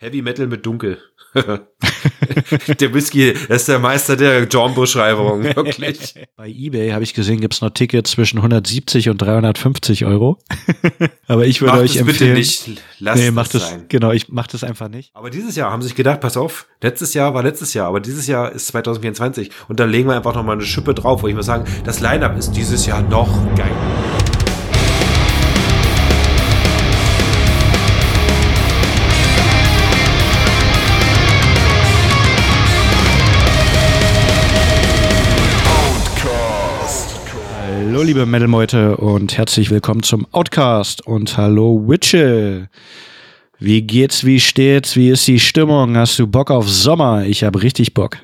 Heavy Metal mit Dunkel. der Whisky ist der Meister der Genre-Beschreibung, wirklich. Bei eBay habe ich gesehen, gibt's noch Tickets zwischen 170 und 350 Euro. Aber ich würde Macht euch es bitte empfehlen. nicht. Lasst nee, es macht es, sein. genau, ich mach das einfach nicht. Aber dieses Jahr haben sie sich gedacht, pass auf, letztes Jahr war letztes Jahr, aber dieses Jahr ist 2024 und da legen wir einfach nochmal eine Schippe drauf, wo ich mal sagen, das Line-Up ist dieses Jahr noch geil. Hallo, liebe Metal-Meute und herzlich willkommen zum Outcast und hallo, Witchel. Wie geht's, wie steht's, wie ist die Stimmung? Hast du Bock auf Sommer? Ich habe richtig Bock.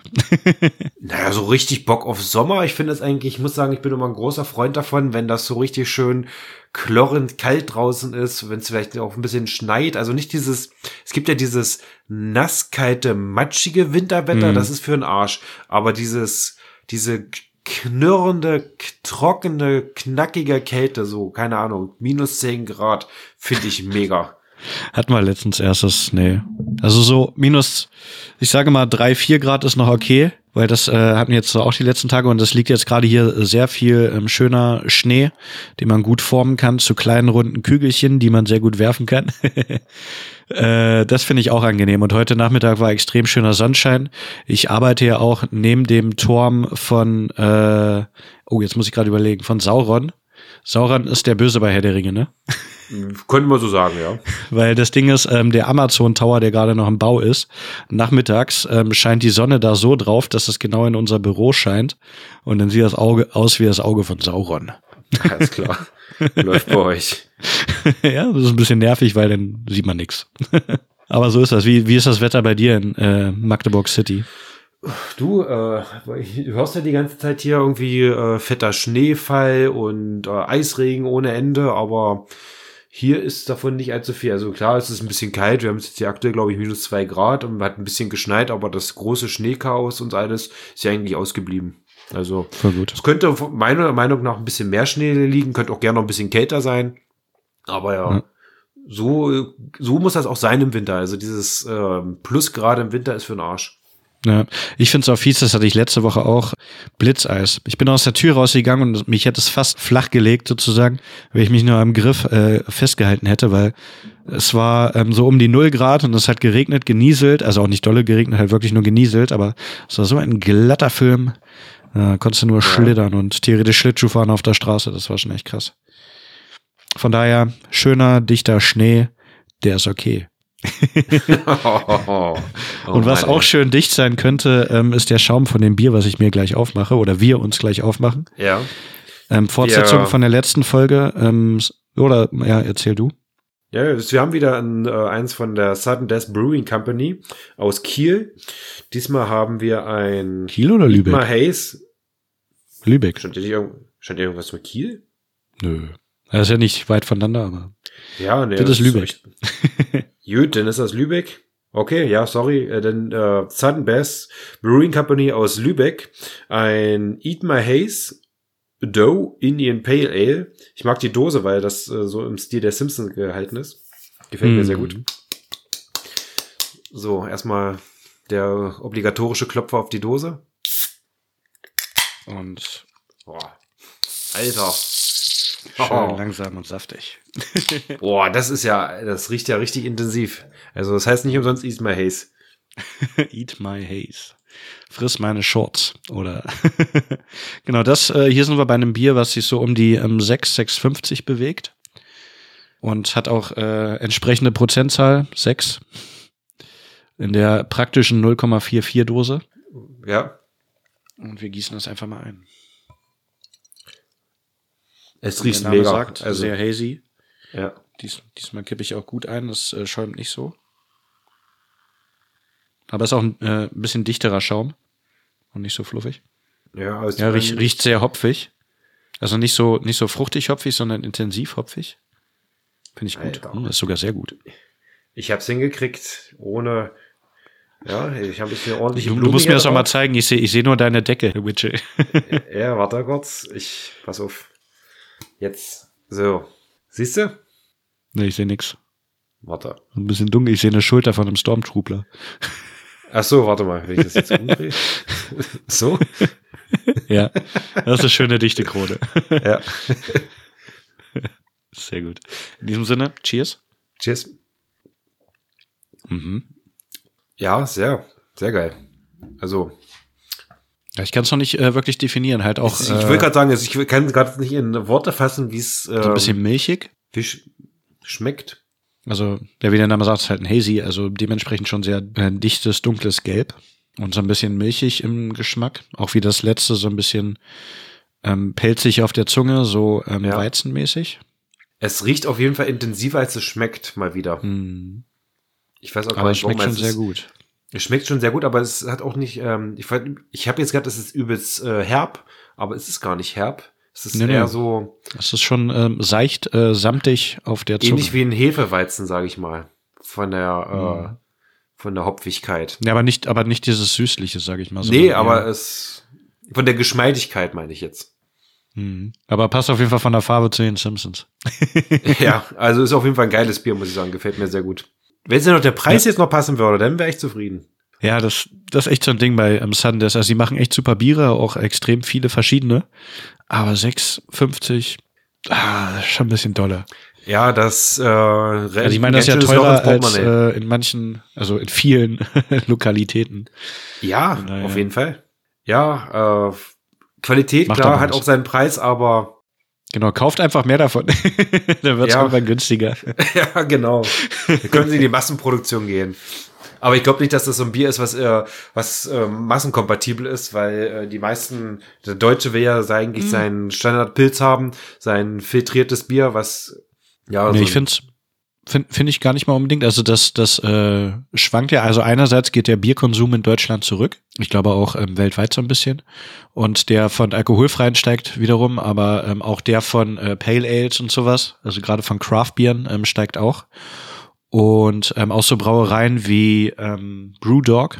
Naja, so richtig Bock auf Sommer. Ich finde es eigentlich, ich muss sagen, ich bin immer ein großer Freund davon, wenn das so richtig schön klorrend kalt draußen ist, wenn es vielleicht auch ein bisschen schneit. Also nicht dieses, es gibt ja dieses nasskalte, matschige Winterwetter, Mhm. das ist für den Arsch. Aber dieses, diese knurrende, trockene, knackige Kälte, so, keine Ahnung, minus 10 Grad, finde ich mega. Hatten wir letztens erstes, nee. Also so minus, ich sage mal drei, vier Grad ist noch okay, weil das äh, hatten wir jetzt auch die letzten Tage und das liegt jetzt gerade hier sehr viel ähm, schöner Schnee, den man gut formen kann zu kleinen runden Kügelchen, die man sehr gut werfen kann. äh, das finde ich auch angenehm. Und heute Nachmittag war extrem schöner Sonnenschein. Ich arbeite ja auch neben dem Turm von, äh, oh, jetzt muss ich gerade überlegen, von Sauron. Sauron ist der Böse bei Herr der Ringe, ne? Können wir so sagen, ja. Weil das Ding ist, ähm, der Amazon Tower, der gerade noch im Bau ist, nachmittags ähm, scheint die Sonne da so drauf, dass es genau in unser Büro scheint. Und dann sieht das Auge aus wie das Auge von Sauron. Alles klar. Läuft bei euch. ja, das ist ein bisschen nervig, weil dann sieht man nichts. Aber so ist das. Wie, wie ist das Wetter bei dir in äh, Magdeburg City? Du, äh, du hörst ja die ganze Zeit hier irgendwie äh, fetter Schneefall und äh, Eisregen ohne Ende, aber hier ist davon nicht allzu viel. Also klar, es ist ein bisschen kalt. Wir haben jetzt hier aktuell, glaube ich, minus zwei Grad und hat ein bisschen geschneit, aber das große Schneechaos und alles ist ja eigentlich ausgeblieben. Also es könnte meiner Meinung nach ein bisschen mehr Schnee liegen, könnte auch gerne noch ein bisschen kälter sein. Aber ja, Ja. so, so muss das auch sein im Winter. Also dieses ähm, Plusgrade im Winter ist für den Arsch. Ja, ich finde es auch fies, das hatte ich letzte Woche auch, Blitzeis. Ich bin aus der Tür rausgegangen und mich hätte es fast flach gelegt sozusagen, wenn ich mich nur am Griff äh, festgehalten hätte, weil es war ähm, so um die null Grad und es hat geregnet, genieselt, also auch nicht dolle geregnet, halt wirklich nur genieselt, aber es war so ein glatter Film, da konntest du nur schlittern und theoretisch Schlittschuh fahren auf der Straße, das war schon echt krass. Von daher, schöner, dichter Schnee, der ist okay. Oh Und was Mann, auch schön dicht sein könnte, ähm, ist der Schaum von dem Bier, was ich mir gleich aufmache oder wir uns gleich aufmachen. Ja. Ähm, Fortsetzung Ja. von der letzten Folge. Ähm, oder ja, erzähl du. Ja, wir haben wieder ein, äh, eins von der Sudden Death Brewing Company aus Kiel. Diesmal haben wir ein Kiel oder Lübeck? Hayes. Lübeck. Stand stand irgendwas mit Kiel? Nö. Das ist ja nicht weit voneinander, aber. Ja, nee. Das ist Lübeck. Gut, dann ist das Lübeck. Okay, ja, sorry. Äh, dann äh, Sudden Death Brewing Company aus Lübeck. Ein Eat My Haze Dough Indian Pale Ale. Ich mag die Dose, weil das äh, so im Stil der Simpsons gehalten ist. Gefällt mir Mhm. sehr gut. So, erstmal der obligatorische Klopfer auf die Dose. Und Boah. Alter. schön Oh. langsam und saftig. Boah, das ist ja, das riecht ja richtig intensiv. Also das heißt nicht umsonst Eat My Haze. Eat my haze. Friss meine Shorts. Oder genau, das, äh, hier sind wir bei einem Bier, was sich so um die ähm, 6, 6,50 bewegt. Und hat auch äh, entsprechende Prozentzahl, 6. In der praktischen 0,44 Dose. Ja. Und wir gießen das einfach mal ein. Es riecht mega. sagt, also, sehr hazy. ja. Dies, diesmal kippe ich auch gut ein, das äh, schäumt nicht so. Aber ist auch ein äh, bisschen dichterer Schaum und nicht so fluffig. Ja, also Ja, riecht, riecht sehr hopfig. Also nicht so, nicht so fruchtig hopfig, sondern intensiv hopfig. Finde ich gut. Alter. Hm, ist sogar sehr gut. Ich hab's hingekriegt, ohne. Ja, ich habe ein bisschen ordentlich. Du, du musst mir das auch mal zeigen. Ich sehe ich seh nur deine Decke, Witchel. Ja, warte kurz. Ich. Pass auf. Jetzt. So. Siehst du? nee, ich sehe nix. Warte. Ein bisschen dunkel. Ich sehe eine Schulter von einem Stormtrooper. Ach so, warte mal, wenn ich das jetzt umdrehe. so? Ja, das ist eine schöne dichte Krone. Ja. Sehr gut. In diesem Sinne, cheers. Cheers. Mhm. Ja, sehr, sehr geil. Also, Ja, ich kann es noch nicht äh, wirklich definieren. Halt auch ich, äh, ich will gerade sagen, also ich kann gerade nicht in Worte fassen, wie es äh, so ein bisschen milchig. wie sch schmeckt. Also, der wie der Name sagt, ist halt ein Hazy, also dementsprechend schon sehr äh, dichtes, dunkles Gelb und so ein bisschen milchig im Geschmack. Auch wie das letzte, so ein bisschen ähm, pelzig auf der Zunge, so ähm, Ja. weizenmäßig. Es riecht auf jeden Fall intensiver, als es schmeckt, mal wieder. Hm. Ich weiß auch gar Aber es nicht, warum. schmeckt schon es sehr gut. Es schmeckt schon sehr gut, aber es hat auch nicht, ähm, ich, ich habe jetzt gedacht, es ist übelst äh, herb, aber es ist gar nicht herb. Es ist Nee, eher nee. so Es ist schon ähm, seicht, äh, samtig auf der Zunge. ähnlich wie ein Hefeweizen, sage ich mal. Von der, Mhm. äh, von der Hopfigkeit. ja, aber nicht, aber nicht dieses süßliche, sage ich mal. nee, sondern aber eher- es, von der Geschmeidigkeit meine ich jetzt. Mhm. Aber passt auf jeden Fall von der Farbe zu den Simpsons. ja, also ist auf jeden Fall ein geiles Bier, muss ich sagen. Gefällt mir sehr gut. Wenn es ja noch der Preis jetzt noch passen würde, dann wäre ich zufrieden. Ja, das, das ist echt so ein Ding bei ähm, Sundays. Also, sie machen echt super Biere, auch extrem viele verschiedene. Aber 6,50, ah, schon ein bisschen doller. Ja, das, äh, Also, ich meine, das ist ja teurer als äh, in manchen, also in vielen Lokalitäten. Ja, Naja. auf jeden Fall. Ja, äh, Qualität, Macht klar, hat auch seinen Preis, aber Genau, kauft einfach mehr davon. Dann wird es Ja. irgendwann günstiger. ja, genau. Da können sie in die Massenproduktion gehen. Aber ich glaube nicht, dass das so ein Bier ist, was, äh, was äh, massenkompatibel ist, weil äh, die meisten, der Deutsche will ja Mhm. eigentlich seinen Standardpilz haben, sein filtriertes Bier, was ja nee, so ich finde Finde find ich gar nicht mal unbedingt. Also das, das äh, schwankt ja. Also einerseits geht der Bierkonsum in Deutschland zurück. Ich glaube auch ähm, weltweit so ein bisschen. Und der von alkoholfreien steigt wiederum, aber ähm, auch der von äh, Pale Ales und sowas, also gerade von Craft-Bieren, ähm, steigt auch. Und ähm, auch so Brauereien wie ähm, Brewdog,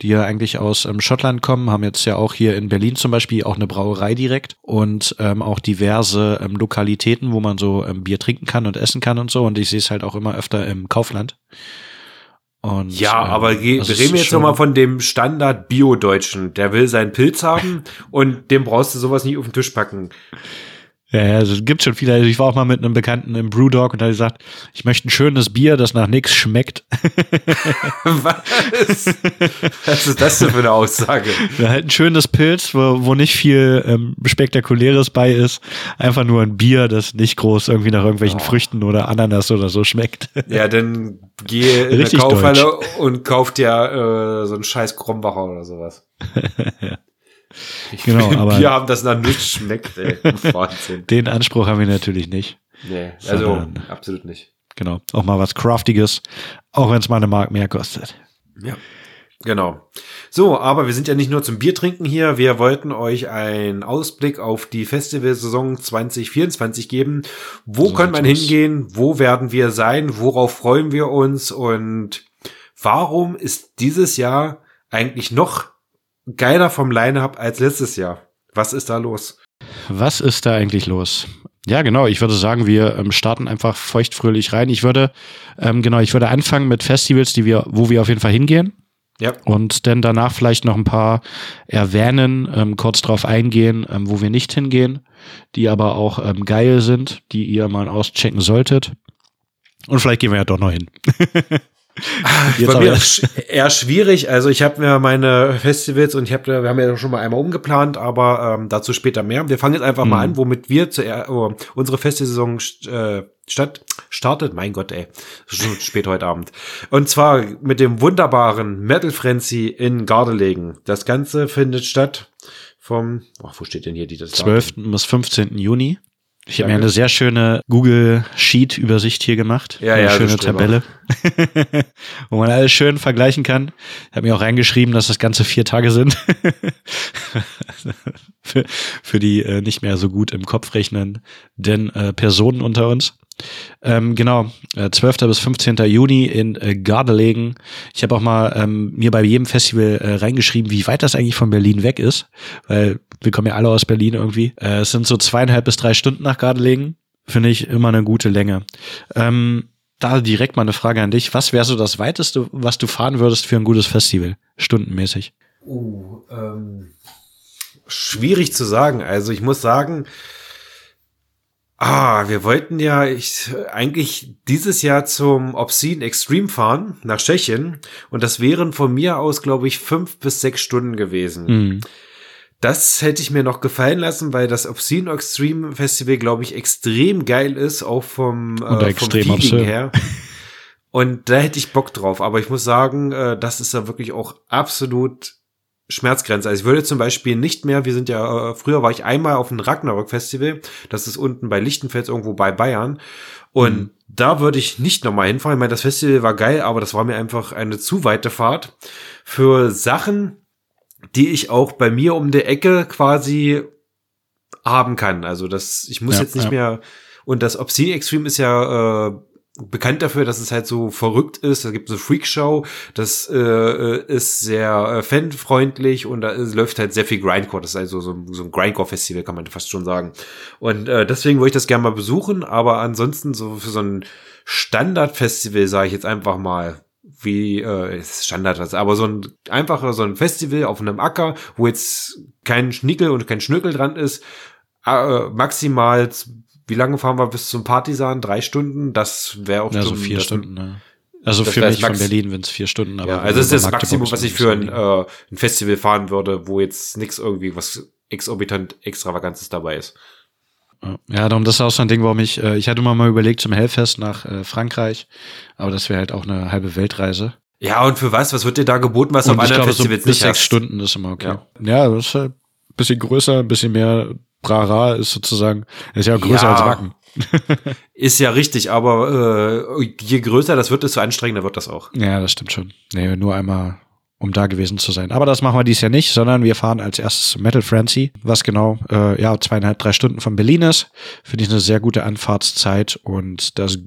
die ja eigentlich aus ähm, Schottland kommen, haben jetzt ja auch hier in Berlin zum Beispiel auch eine Brauerei direkt und ähm, auch diverse ähm, Lokalitäten, wo man so ähm, Bier trinken kann und essen kann und so. Und ich sehe es halt auch immer öfter im Kaufland. Und, Ja, ähm, aber also wir reden ist jetzt nochmal von dem Standard Bio-Deutschen. Der will seinen Pilz haben und dem brauchst du sowas nicht auf den Tisch packen. Ja, ja, also es gibt schon viele. Also ich war auch mal mit einem Bekannten im Brewdog und da hat er gesagt, ich möchte ein schönes Bier, das nach nichts schmeckt. Was? Was ist das denn für eine Aussage? Ja, halt ein schönes Pilz, wo, wo nicht viel ähm, Spektakuläres bei ist. Einfach nur ein Bier, das nicht groß irgendwie nach irgendwelchen Oh. Früchten oder Ananas oder so schmeckt. Ja, dann geh in Richtig eine Kaufhalle und kauf dir äh, so einen scheiß Krombacher oder sowas. Ich Genau, will aber- Bier haben, das nach nichts schmeckt, ey. Wahnsinn. Den Anspruch haben wir natürlich nicht. Nee, also Sondern- absolut nicht. Genau. Auch mal was Craftiges, auch wenn es mal eine Mark mehr kostet. Ja. Genau. So, aber wir sind ja nicht nur zum Biertrinken hier. Wir wollten euch einen Ausblick auf die Festivalsaison 2024 geben. Wo So kann man hingehen? Wo werden wir sein? Worauf freuen wir uns? Und warum ist dieses Jahr eigentlich noch geiler vom Line-Up als letztes Jahr? Was ist da los? Was ist da eigentlich los? Ja, genau. Ich würde sagen, wir ähm, starten einfach feuchtfröhlich rein. Ich würde, ähm, genau, ich würde anfangen mit Festivals, die wir, wo wir auf jeden Fall hingehen. Ja. Und dann danach vielleicht noch ein paar erwähnen, ähm, kurz drauf eingehen, ähm, wo wir nicht hingehen, die aber auch ähm, geil sind, die ihr mal auschecken solltet. Und vielleicht gehen wir ja doch noch hin. Jetzt Bei mir ist eher schwierig. Also ich habe mir meine Festivals und ich habe, wir haben ja schon mal einmal umgeplant, aber ähm, dazu später mehr. Wir fangen jetzt einfach mal Mhm. an, womit wir zuerst, oh, unsere Festivalsaison äh, statt startet. Mein Gott, ey, schon spät heute Abend. Und zwar mit dem wunderbaren Metal Frenzy in Gardelegen. Das Ganze findet statt vom, oh, wo steht denn hier die das Datum? 12. bis 15. Juni. Ich habe mir eine sehr schöne Google Sheet Übersicht hier gemacht. Ja, eine ja, schöne Tabelle, wo man alles schön vergleichen kann. Ich habe mir auch reingeschrieben, dass das ganze vier Tage sind. für, für die äh, nicht mehr so gut im Kopf rechnen, denn äh, Personen unter uns. Ähm, genau, äh, 12. bis 15. Juni in äh, Gardelegen. Ich habe auch mal ähm, mir bei jedem Festival äh, reingeschrieben, wie weit das eigentlich von Berlin weg ist, weil wir kommen ja alle aus Berlin irgendwie. Äh, es sind so zweieinhalb bis drei Stunden nach Gardelegen. Finde ich immer eine gute Länge. Ähm, da direkt mal eine Frage an dich. Was wäre so das weiteste, was du fahren würdest für ein gutes Festival, stundenmäßig? Uh, ähm, schwierig zu sagen. Also ich muss sagen, ah, wir wollten ja ich, eigentlich dieses Jahr zum Obscene Extreme fahren nach Tschechien und das wären von mir aus, glaube ich, fünf bis sechs Stunden gewesen. Mhm. Das hätte ich mir noch gefallen lassen, weil das Obscene Extreme Festival, glaube ich, extrem geil ist, auch vom, äh, vom Feeling her. Und da hätte ich Bock drauf. Aber ich muss sagen, äh, das ist ja wirklich auch absolut Schmerzgrenze. Also ich würde zum Beispiel nicht mehr, wir sind ja, äh, früher war ich einmal auf dem Ragnarok Festival, das ist unten bei Lichtenfels irgendwo bei Bayern. Und mhm. da würde ich nicht nochmal hinfahren. Ich meine, das Festival war geil, aber das war mir einfach eine zu weite Fahrt für Sachen, die ich auch bei mir um die Ecke quasi haben kann. Also das, ich muss ja, jetzt nicht ja. mehr, und das Obscene Extreme ist ja äh, bekannt dafür, dass es halt so verrückt ist. Da gibt es eine Freakshow, das äh, ist sehr äh, fanfreundlich und da läuft halt sehr viel Grindcore. Das ist also so, so ein Grindcore-Festival, kann man fast schon sagen. Und äh, deswegen wollte ich das gerne mal besuchen, aber ansonsten so für so ein Standard-Festival, sage ich jetzt einfach mal, wie äh, ist Standard, also, aber so ein einfacher, so ein Festival auf einem Acker, wo jetzt kein Schnickel und kein Schnöckel dran ist, äh, maximal wie lange fahren wir bis zum Partisan? Drei Stunden? Das wäre auch ja, so vier Stunden. Ne? Also für mich von Berlin, wenn es vier Stunden. Aber ja, also das ist das Maximum, was ich für ein, äh, ein Festival fahren würde, wo jetzt nichts irgendwie was exorbitant extravagantes dabei ist. Ja, darum das ist auch so ein Ding, warum ich, äh, ich hatte mal mal überlegt zum Hellfest nach äh, Frankreich, aber das wäre halt auch eine halbe Weltreise. Ja, und für was? Was wird dir da geboten, was und auf anderen Festivals so bis nicht sechs hast? Stunden ist immer okay. Ja, ja das ist halt ein bisschen größer, ein bisschen mehr Brara ist sozusagen, ist ja größer ja, als Wacken. ist ja richtig, aber äh, je größer das wird, desto anstrengender wird das auch. Ja, das stimmt schon. Nee, nur einmal, um da gewesen zu sein. Aber das machen wir dies Jahr nicht, sondern wir fahren als erstes Metal Frenzy, was genau, äh, ja, zweieinhalb, drei Stunden von Berlin ist. Finde ich eine sehr gute Anfahrtszeit und das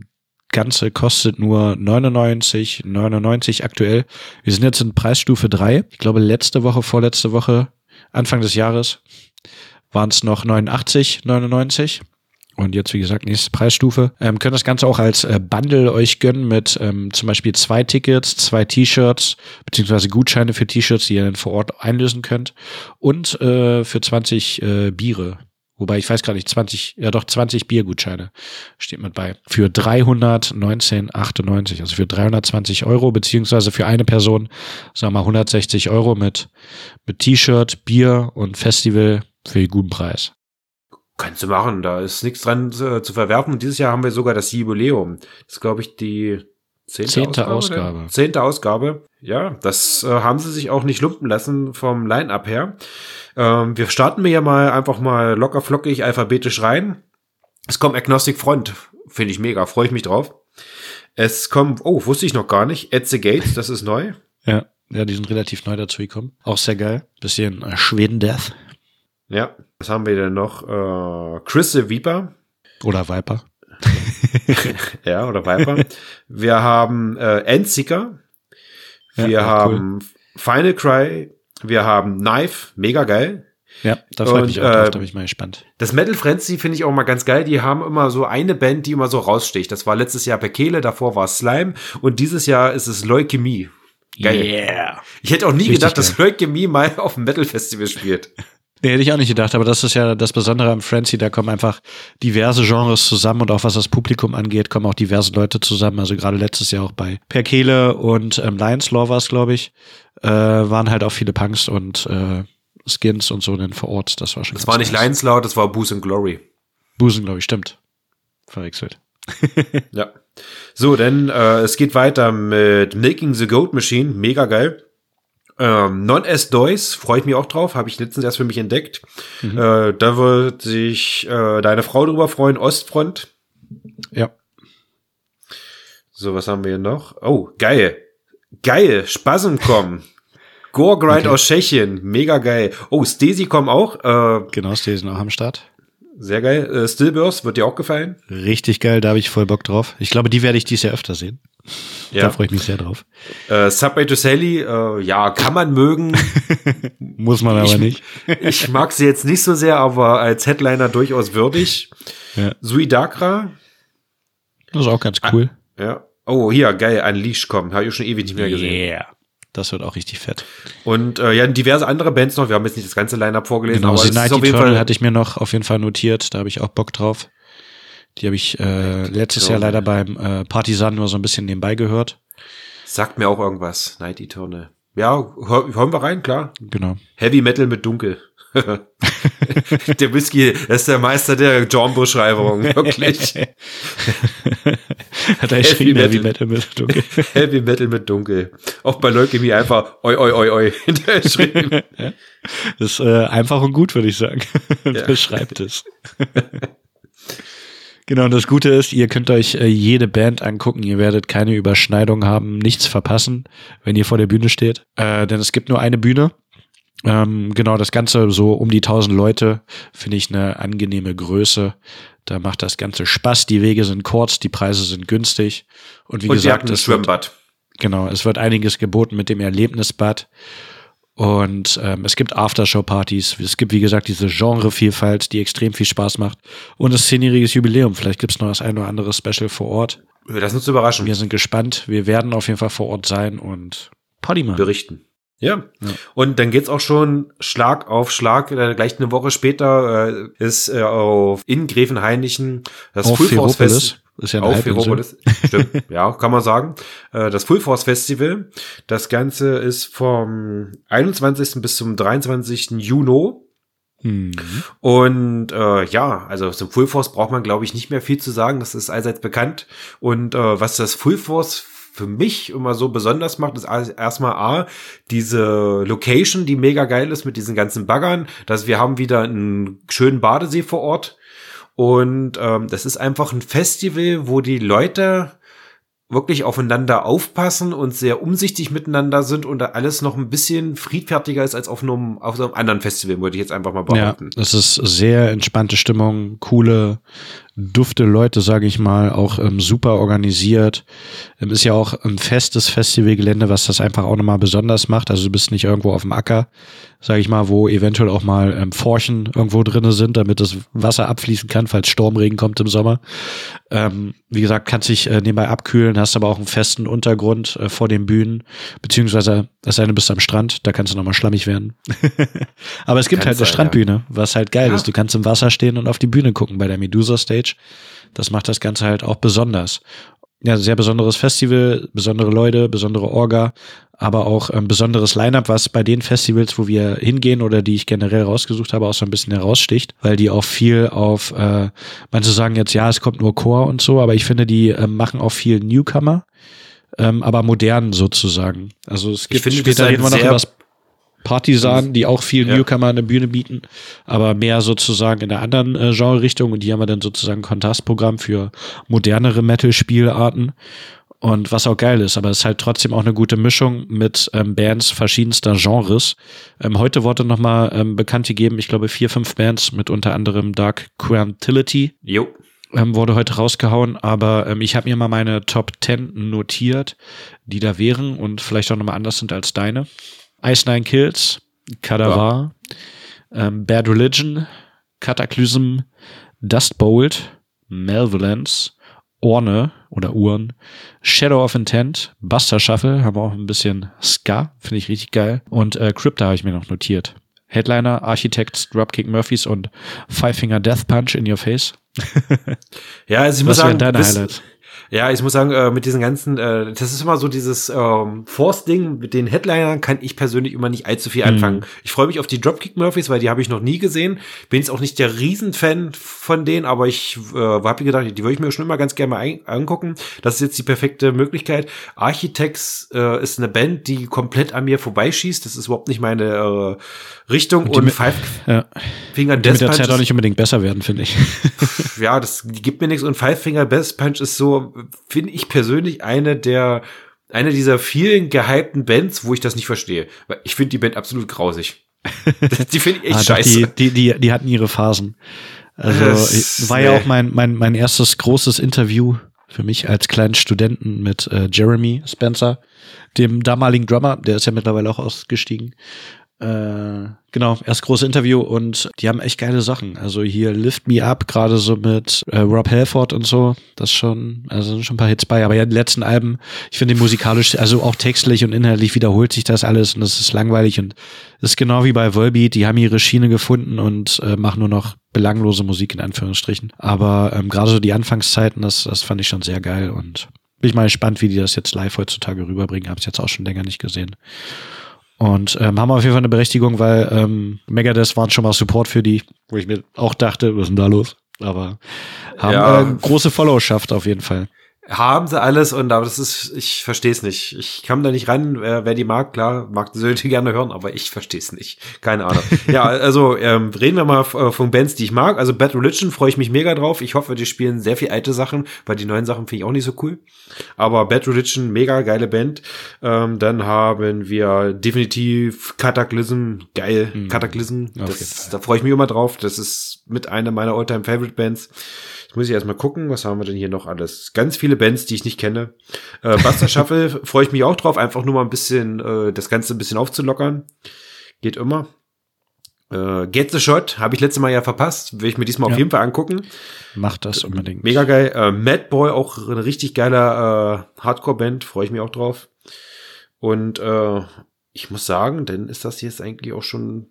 Ganze kostet nur 99, 99 aktuell. Wir sind jetzt in Preisstufe 3. Ich glaube, letzte Woche, vorletzte Woche, Anfang des Jahres waren es noch 89, 99. Und jetzt, wie gesagt, nächste Preisstufe. Ähm, könnt das Ganze auch als äh, Bundle euch gönnen mit ähm, zum Beispiel zwei Tickets, zwei T-Shirts, beziehungsweise Gutscheine für T-Shirts, die ihr dann vor Ort einlösen könnt. Und äh, für 20 äh, Biere. Wobei ich weiß gerade nicht, 20, ja doch 20 Biergutscheine steht mit bei. Für 319,98, also für 320 Euro, beziehungsweise für eine Person, sagen wir mal 160 Euro mit, mit T-Shirt, Bier und Festival für einen guten Preis. Kannst du machen, da ist nichts dran zu, zu verwerfen. Und dieses Jahr haben wir sogar das Jubiläum. Das ist, glaube ich, die zehnte, zehnte Ausgabe. Ausgabe. Zehnte Ausgabe. Ja, das äh, haben sie sich auch nicht lumpen lassen vom Line-Up her. Ähm, wir starten mir ja mal einfach mal locker flockig alphabetisch rein. Es kommt Agnostic Front. Finde ich mega. Freue ich mich drauf. Es kommt, oh, wusste ich noch gar nicht. At the Gates, das ist neu. Ja, ja, die sind relativ neu dazu gekommen. Auch sehr geil. Bisschen äh, Schweden-Death. Ja, was haben wir denn noch? Äh, Chris the Viper. Oder Viper. ja, oder Viper. wir haben äh, Endseeker. Wir ja, haben cool. Final Cry. Wir haben Knife. Mega geil. Ja, da freue ich mich auch drauf, äh, da bin ich mal gespannt. Das Metal Frenzy finde ich auch mal ganz geil. Die haben immer so eine Band, die immer so raussticht. Das war letztes Jahr Bekele, davor war Slime und dieses Jahr ist es Leukämie. Geil. Yeah. Ich hätte auch nie Richtig gedacht, geil. dass Leukämie mal auf dem Metal Festival spielt. Nee, hätte ich auch nicht gedacht, aber das ist ja das Besondere am Frenzy, da kommen einfach diverse Genres zusammen und auch was das Publikum angeht, kommen auch diverse Leute zusammen. Also gerade letztes Jahr auch bei Perkele und ähm, Lions Law war es, glaube ich, äh, waren halt auch viele Punks und äh, Skins und so dann vor Ort. Das war schon. Das war nicht nice. Lions Law, das war Booze and Glory. Booze and Glory, stimmt. Verwechselt. ja. So, denn äh, es geht weiter mit Making the Goat Machine, mega geil. Ähm, Non-S Dois, freue ich mich auch drauf, habe ich letztens erst für mich entdeckt. Mhm. Äh, da wird sich äh, deine Frau drüber freuen, Ostfront. Ja. So, was haben wir hier noch? Oh, geil. Geil, Spasm kommen. Gorgrind okay. aus Tschechien, mega geil. Oh, Stasi kommen auch. Äh, genau, Stasi auch am Start. Sehr geil. Äh, Stillburst wird dir auch gefallen? Richtig geil, da habe ich voll Bock drauf. Ich glaube, die werde ich dieses Jahr öfter sehen. Ja. Da freue ich mich sehr drauf. Äh, Subway to Sally, äh, ja, kann man mögen. Muss man aber ich, nicht. ich mag sie jetzt nicht so sehr, aber als Headliner durchaus würdig. Ja. Sui Dakra. Das ist auch ganz cool. Ja. Oh, hier, geil, Unleash kommen. Habe ich schon ewig nicht mehr gesehen. Yeah. Das wird auch richtig fett. Und äh, ja, diverse andere Bands noch. Wir haben jetzt nicht das ganze Line-Up vorgelesen, Genau, aber ist Night Eternal hatte ich mir noch auf jeden Fall notiert. Da habe ich auch Bock drauf. Die habe ich äh, letztes Jahr leider beim äh, Partisan nur so ein bisschen nebenbei gehört. Sagt mir auch irgendwas. Night Eternal. Ja, hör, hören wir rein, klar. Genau. Heavy Metal mit Dunkel. der Whisky, das ist der Meister der Genre-Beschreibung, wirklich. Hat er Heavy geschrieben, Heavy Metal. Metal mit Dunkel. Heavy Metal mit Dunkel. Auch bei Leukämie einfach oi, oi, oi, oi hintergeschrieben. Das ist äh, einfach und gut, würde ich sagen. Beschreibt es. Genau, und das Gute ist, ihr könnt euch äh, jede Band angucken. Ihr werdet keine Überschneidung haben, nichts verpassen, wenn ihr vor der Bühne steht. Äh, denn es gibt nur eine Bühne. Ähm, genau, das Ganze so um die 1000 Leute finde ich eine angenehme Größe. Da macht das Ganze Spaß. Die Wege sind kurz, die Preise sind günstig. Und wie Und gesagt, es wird, Schwimmbad. genau, es wird einiges geboten mit dem Erlebnisbad. Und ähm, es gibt Aftershow-Partys. Es gibt, wie gesagt, diese Genrevielfalt, die extrem viel Spaß macht. Und ist zehnjähriges Jubiläum. Vielleicht gibt es noch das ein oder andere Special vor Ort. Lass uns überraschen. Wir sind gespannt. Wir werden auf jeden Fall vor Ort sein und Party machen. berichten. Ja. Ja. Und dann geht's auch schon Schlag auf Schlag. Äh, gleich eine Woche später äh, ist äh, auf in Gräfenhainichen das Full Force Ferropolis. Fest. Ist ja Auf. Ferropolis. Stimmt. ja, kann man sagen. Äh, das Full Force Festival. Das Ganze ist vom 21. bis zum 23. Juni. Hm. Und äh, ja, also zum Full Force braucht man, glaube ich, nicht mehr viel zu sagen. Das ist allseits bekannt. Und äh, was das Full Force für mich immer so besonders macht, ist erstmal A, diese Location, die mega geil ist mit diesen ganzen Baggern, dass wir haben wieder einen schönen Badesee vor Ort. Und ähm, das ist einfach ein Festival, wo die Leute wirklich aufeinander aufpassen und sehr umsichtig miteinander sind und da alles noch ein bisschen friedfertiger ist als auf einem, auf einem anderen Festival, würde ich jetzt einfach mal Ja, behaupten. es ist sehr entspannte Stimmung, coole, dufte Leute, sage ich mal, auch ähm, super organisiert. Ähm, ist ja auch ein festes Festivalgelände, was das einfach auch nochmal besonders macht. Also du bist nicht irgendwo auf dem Acker, sage ich mal, wo eventuell auch mal ähm, Forchen irgendwo drinne sind, damit das Wasser abfließen kann, falls Sturmregen kommt im Sommer. Ähm, wie gesagt, kannst dich äh, nebenbei abkühlen, hast aber auch einen festen Untergrund äh, vor den Bühnen, beziehungsweise, es sei denn, du bist am Strand, da kannst du nochmal schlammig werden. aber es gibt Kann halt eine sein, Strandbühne, was halt geil Ja. ist. Du kannst im Wasser stehen und auf die Bühne gucken bei der Medusa Stage. Das macht das Ganze halt auch besonders. Ja, sehr besonderes Festival, besondere Leute, besondere Orga, aber auch ein besonderes Line-up, was bei den Festivals, wo wir hingehen oder die ich generell rausgesucht habe, auch so ein bisschen heraussticht, weil die auch viel auf, äh, manche sagen jetzt, ja, es kommt nur Chor und so, aber ich finde, die äh, machen auch viel Newcomer, ähm, aber modern sozusagen. Also es gibt finde, das ist später reden wir noch über Partisan, die auch viel Ja. Newcomer eine Bühne bieten, aber mehr sozusagen in der anderen äh, Genre-Richtung und die haben wir dann sozusagen ein Kontrastprogramm für modernere Metal-Spielarten und was auch geil ist, aber es ist halt trotzdem auch eine gute Mischung mit ähm, Bands verschiedenster Genres. Ähm, heute wurde nochmal ähm, bekannt gegeben, ich glaube vier, fünf Bands mit unter anderem Dark Quantility Jo. ähm, wurde heute rausgehauen, aber ähm, ich habe mir mal meine Top 10 notiert, die da wären und vielleicht auch nochmal anders sind als deine. Ice Nine Kills, Cadaver, ähm, Bad Religion, Cataclysm, Dust Bolt, Malevolence, Orne oder Uhren, Shadow of Intent, Buster Shuffle, haben wir auch ein bisschen Ska, finde ich richtig geil. Und äh, Crypta habe ich mir noch notiert. Headliner, Architects, Dropkick Murphys und Five Finger Death Punch in Your Face. Ja, also ich muss sagen, deine bis- Highlights? Ja, ich muss sagen, äh, mit diesen ganzen, äh, das ist immer so dieses ähm, Force-Ding, mit den Headlinern kann ich persönlich immer nicht allzu viel anfangen. Ich freue mich auf die Dropkick Murphys, weil die habe ich noch nie gesehen. Bin jetzt auch nicht der Riesenfan von denen, aber ich äh, habe mir gedacht, die würde ich mir schon immer ganz gerne mal angucken. Das ist jetzt die perfekte Möglichkeit. Architects äh, ist eine Band, die komplett an mir vorbeischießt. Das ist überhaupt nicht meine äh, Richtung. Und mit- Five Ja. Finger Death mit der Punch Zeit auch nicht unbedingt besser werden, finde ich. ja, das gibt mir nichts. Und Five Finger Best Punch ist so, finde ich persönlich eine der, eine dieser vielen gehypten Bands, wo ich das nicht verstehe. Ich finde die Band absolut grausig. die finde ich echt Ah, doch, scheiße. Die, die, die, die hatten ihre Phasen. Also Das- war ja nee. auch mein, mein, mein erstes großes Interview für mich als kleinen Studenten mit äh, Jeremy Spencer, dem damaligen Drummer, der ist ja mittlerweile auch ausgestiegen. Äh, genau, erst großes Interview und die haben echt geile Sachen. Also hier Lift Me Up, gerade so mit äh, Rob Halford und so. Das schon, also sind schon ein paar Hits bei. Aber ja, die letzten Alben, ich finde musikalisch, also auch textlich und inhaltlich wiederholt sich das alles und das ist langweilig und ist genau wie bei Volbeat. Die haben ihre Schiene gefunden und äh, machen nur noch belanglose Musik in Anführungsstrichen. Aber ähm, gerade so die Anfangszeiten, das, das fand ich schon sehr geil und bin ich mal gespannt, wie die das jetzt live heutzutage rüberbringen. Hab's jetzt auch schon länger nicht gesehen. Und ähm, haben auf jeden Fall eine Berechtigung, weil ähm, Megadeth waren schon mal Support für die, wo ich mir auch dachte, was ist denn da los? Aber haben ja. äh, große Followerschaft auf jeden Fall. Haben sie alles und aber das ist, ich verstehe es nicht. Ich kam da nicht ran, wer, wer die mag, klar, mag die Söhne gerne hören, aber ich verstehe es nicht. Keine Ahnung. ja, also ähm, reden wir mal äh, von Bands, die ich mag. Also Bad Religion freue ich mich mega drauf. Ich hoffe, die spielen sehr viel alte Sachen, weil die neuen Sachen finde ich auch nicht so cool. Aber Bad Religion, mega geile Band. Ähm, dann haben wir definitiv Cataclysm, geil, mhm. Cataclysm. Das, da freue ich mich immer drauf. Das ist mit einer meiner Alltime Favorite Bands. Jetzt muss ich erstmal gucken, was haben wir denn hier noch alles? Ganz viele Bands, die ich nicht kenne. Äh, Buster Shuffle freue ich mich auch drauf, einfach nur mal ein bisschen äh, das Ganze ein bisschen aufzulockern. Geht immer. Äh, Get the Shot habe ich letztes Mal ja verpasst. Will ich mir diesmal ja. auf jeden Fall angucken. Macht das unbedingt. Mega geil. Äh, Mad Boy, auch eine richtig geiler äh, Hardcore-Band. Freue ich mich auch drauf. Und äh, ich muss sagen, dann ist das jetzt eigentlich auch schon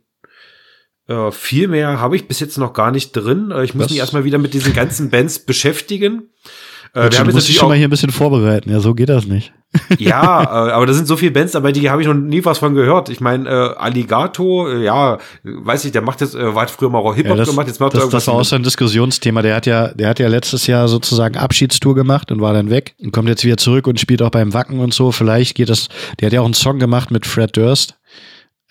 äh, viel mehr habe ich bis jetzt noch gar nicht drin. Äh, ich muss Was? mich erstmal wieder mit diesen ganzen Bands beschäftigen. Äh, wir haben jetzt schon mal hier ein bisschen vorbereiten. Ja, so geht das nicht. ja, äh, aber da sind so viele Bands dabei, die habe ich noch nie was von gehört. Ich meine, äh, Alligato, äh, ja, weiß ich, der macht jetzt, äh, war früher mal auch Hip-Hop ja, gemacht, jetzt macht das, er Das war auch so ein Diskussionsthema. Der hat ja, der hat ja letztes Jahr sozusagen Abschiedstour gemacht und war dann weg und kommt jetzt wieder zurück und spielt auch beim Wacken und so. Vielleicht geht das, der hat ja auch einen Song gemacht mit Fred Durst.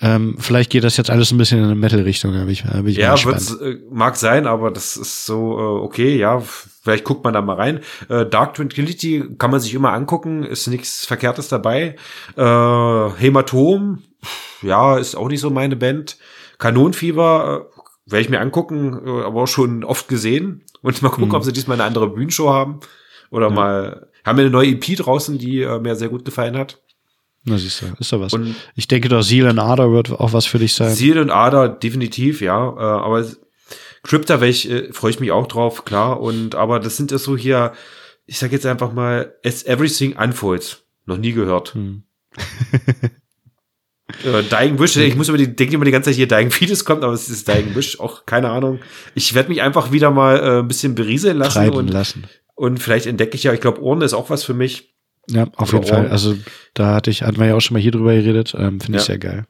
Ähm, vielleicht geht das jetzt alles ein bisschen in eine Metal-Richtung, habe ich, hab ich Ja, äh, mag sein, aber das ist so, äh, okay, ja, vielleicht guckt man da mal rein. Äh, Dark Tranquility kann man sich immer angucken, ist nichts Verkehrtes dabei. Äh, Hämatom, ja, ist auch nicht so meine Band. Kanonenfieber, äh, werde ich mir angucken, äh, aber auch schon oft gesehen. Und mal gucken, mhm. ob sie diesmal eine andere Bühnenshow haben. Oder ja. mal, haben wir eine neue EP draußen, die mir sehr gut gefallen hat. Na, siehst du, ist da was. Und ich denke doch, Seal and Ader wird auch was für dich sein. Seal and Ader, definitiv, ja. Äh, aber Crypta welch, äh, freue ich mich auch drauf, klar. Und aber das sind ja so hier, ich sag jetzt einfach mal, as everything unfolds. Noch nie gehört. Hm. äh, Dying Wish, ich muss über die, denke immer die ganze Zeit hier Dying Fetus kommt, aber es ist Dying Wish, auch keine Ahnung. Ich werde mich einfach wieder mal äh, ein bisschen berieseln lassen. Treiben und, lassen. Und vielleicht entdecke ich ja, ich glaube, Ohren ist auch was für mich. Ja, auf jeden Fall. Also da hatte ich, hatten wir ja auch schon mal hier drüber geredet. Ähm, Finde ich sehr geil.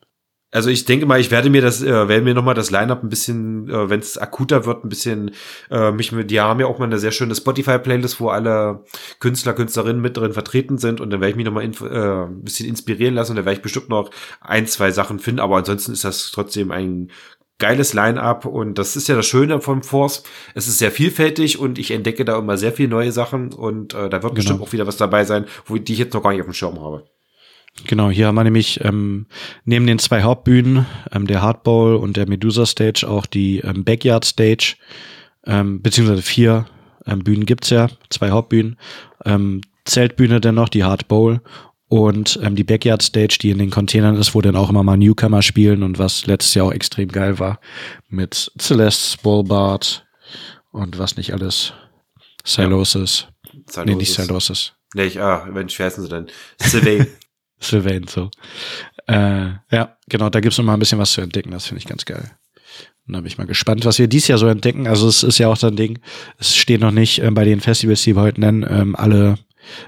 Also ich denke mal, ich werde mir das, äh, werde mir nochmal das Line-Up ein bisschen, äh, wenn es akuter wird, ein bisschen, äh, mich mit, die haben ja auch mal eine sehr schöne Spotify-Playlist, wo alle Künstler, Künstlerinnen mit drin vertreten sind und dann werde ich mich nochmal äh, ein bisschen inspirieren lassen und dann werde ich bestimmt noch ein, zwei Sachen finden, aber ansonsten ist das trotzdem ein geiles Line-up und das ist ja das Schöne vom Force. Es ist sehr vielfältig und ich entdecke da immer sehr viele neue Sachen und äh, da wird genau. bestimmt auch wieder was dabei sein, wo die ich jetzt noch gar nicht auf dem Schirm habe. Genau, hier haben wir nämlich ähm, neben den zwei Hauptbühnen, ähm, der Hardball und der Medusa Stage, auch die ähm, Backyard Stage, ähm, beziehungsweise vier ähm, Bühnen gibt's ja, zwei Hauptbühnen. Ähm, Zeltbühne dennoch, die Hard Bowl und ähm, die Backyard Stage, die in den Containern ist, wo dann auch immer mal Newcomer spielen und was letztes Jahr auch extrem geil war mit Celeste, Ballbart und was nicht alles. Silosis. Ja. Nee, nicht Silosis. Nee, ich, ah, wenn wie heißen sie denn? Sylvain. Sylvain, so. Äh, ja, genau, da gibt's noch mal ein bisschen was zu entdecken, das finde ich ganz geil. Und da bin ich mal gespannt, was wir dies Jahr so entdecken. Also es ist ja auch so ein Ding, es steht noch nicht äh, bei den Festivals, die wir heute nennen, ähm, alle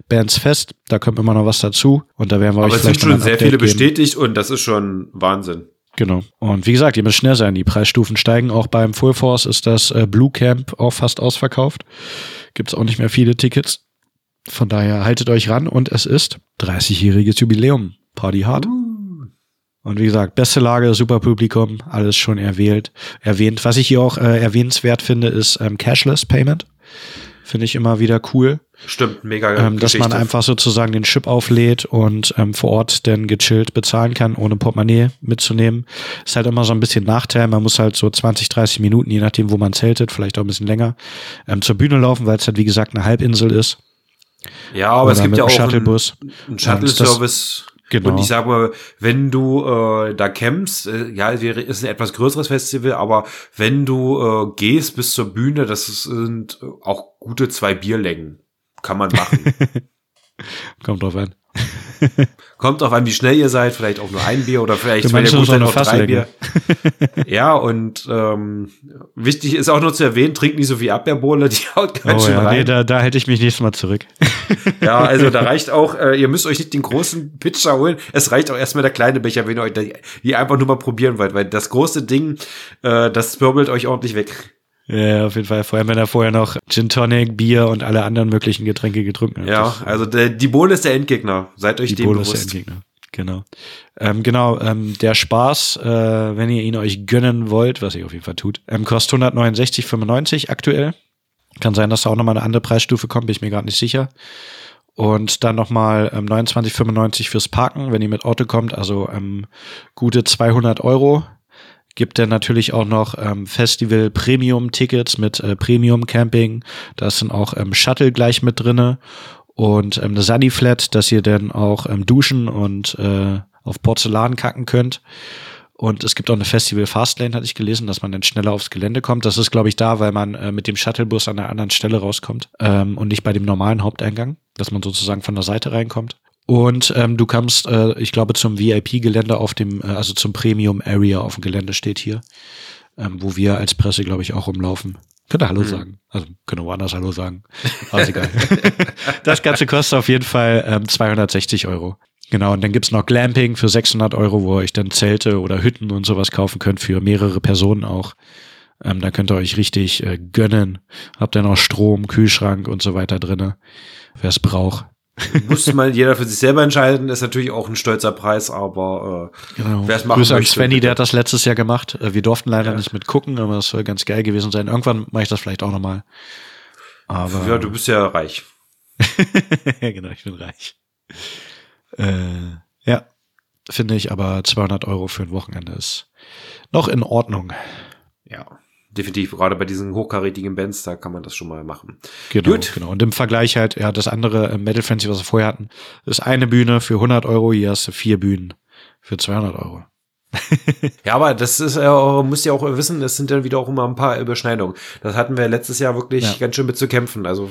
Bands fest. Da kommt immer noch was dazu. Und da werden wir Aber euch vielleicht es sind schon sehr viele bestätigt geben. und das ist schon Wahnsinn. Genau. Und wie gesagt, ihr müsst schnell sein. Die Preisstufen steigen. Auch beim Full Force ist das äh, Blue Camp auch fast ausverkauft. Gibt es auch nicht mehr viele Tickets. Von daher haltet euch ran und es ist 30-jähriges Jubiläum. Party hard. Uh. Und wie gesagt, beste Lage, super Publikum, alles schon erwählt, erwähnt. Was ich hier auch äh, erwähnenswert finde, ist ähm, Cashless Payment. Finde ich immer wieder cool. Stimmt, mega. Ähm, dass man einfach sozusagen den Chip auflädt und ähm, vor Ort dann gechillt bezahlen kann, ohne Portemonnaie mitzunehmen. Ist halt immer so ein bisschen Nachteil. Man muss halt so 20, 30 Minuten, je nachdem, wo man zeltet, vielleicht auch ein bisschen länger, ähm, zur Bühne laufen, weil es halt, wie gesagt, eine Halbinsel ist. Ja, aber Oder es gibt ja auch Shuttlebus. einen, einen Shuttle-Service. Genau. Und ich sag mal, wenn du äh, da campst, äh, ja, ist ein etwas größeres Festival, aber wenn du äh, gehst bis zur Bühne, das sind auch gute zwei Bierlängen. Kann man machen. Kommt drauf an. Kommt auch an, wie schnell ihr seid, vielleicht auch nur ein Bier oder vielleicht, wenn ihr gut seid, auch drei Bier. ja, und ähm, wichtig ist auch nur zu erwähnen, trinkt nicht so viel Abwehrbohle, die haut ganz oh, schön ja, rein. Nee, da, da hätte ich mich nächstes Mal zurück. ja, also da reicht auch, äh, ihr müsst euch nicht den großen Pitcher holen, es reicht auch erstmal der kleine Becher, wenn ihr euch die einfach nur mal probieren wollt, weil das große Ding, äh, das wirbelt euch ordentlich weg. Ja, auf jeden Fall. Vor allem, wenn er vorher noch Gin Tonic, Bier und alle anderen möglichen Getränke getrunken hat. Ja, das, also der, die Bohle ist der Endgegner. Seid euch die dem Bohle bewusst. Ist der Endgegner. Genau. Ähm, genau, ähm, der Spaß, äh, wenn ihr ihn euch gönnen wollt, was ihr auf jeden Fall tut, ähm, kostet 169,95 aktuell. Kann sein, dass da auch nochmal eine andere Preisstufe kommt, bin ich mir gerade nicht sicher. Und dann nochmal ähm, 29,95 fürs Parken, wenn ihr mit Auto kommt, also ähm, gute 200 Euro gibt er natürlich auch noch ähm, Festival Premium Tickets mit äh, Premium Camping. Da sind auch ähm, Shuttle gleich mit drinne und ähm, eine Sunny Flat, dass ihr dann auch ähm, duschen und äh, auf Porzellan kacken könnt. Und es gibt auch eine Festival Fastlane, hatte ich gelesen, dass man dann schneller aufs Gelände kommt. Das ist, glaube ich, da, weil man äh, mit dem Shuttlebus an einer anderen Stelle rauskommt ähm, und nicht bei dem normalen Haupteingang, dass man sozusagen von der Seite reinkommt. Und ähm, du kommst, äh, ich glaube, zum VIP-Gelände auf dem, äh, also zum Premium Area auf dem Gelände steht hier, ähm, wo wir als Presse, glaube ich, auch rumlaufen. Könnt ihr Hallo mhm. sagen. Also wir woanders Hallo sagen. Aber ist egal. das Ganze kostet auf jeden Fall ähm, 260 Euro. Genau, und dann gibt's noch Glamping für 600 Euro, wo ihr euch dann Zelte oder Hütten und sowas kaufen könnt für mehrere Personen auch. Ähm, da könnt ihr euch richtig äh, gönnen. Habt dann auch Strom, Kühlschrank und so weiter drinne, wer es braucht. Muss mal jeder für sich selber entscheiden, ist natürlich auch ein stolzer Preis, aber äh, genau. wer es machen Grüße möchte. Svenny, der hat das letztes Jahr gemacht. Äh, wir durften leider ja. nicht mitgucken, aber das soll ganz geil gewesen sein. Irgendwann mache ich das vielleicht auch nochmal. Aber ja, du bist ja reich. ja, genau, ich bin reich. Äh, ja, finde ich, aber 200 Euro für ein Wochenende ist noch in Ordnung. Ja definitiv, gerade bei diesen hochkarätigen Bands, da kann man das schon mal machen. Genau, Gut. genau. Und im Vergleich halt, ja, das andere äh, Metal Fancy, was wir vorher hatten, ist eine Bühne für 100 Euro, hier hast du vier Bühnen für 200 Euro. ja, aber das ist, äh, müsst ihr auch wissen, es sind dann wieder auch immer ein paar Überschneidungen. Das hatten wir letztes Jahr wirklich ja. ganz schön mit zu kämpfen. Also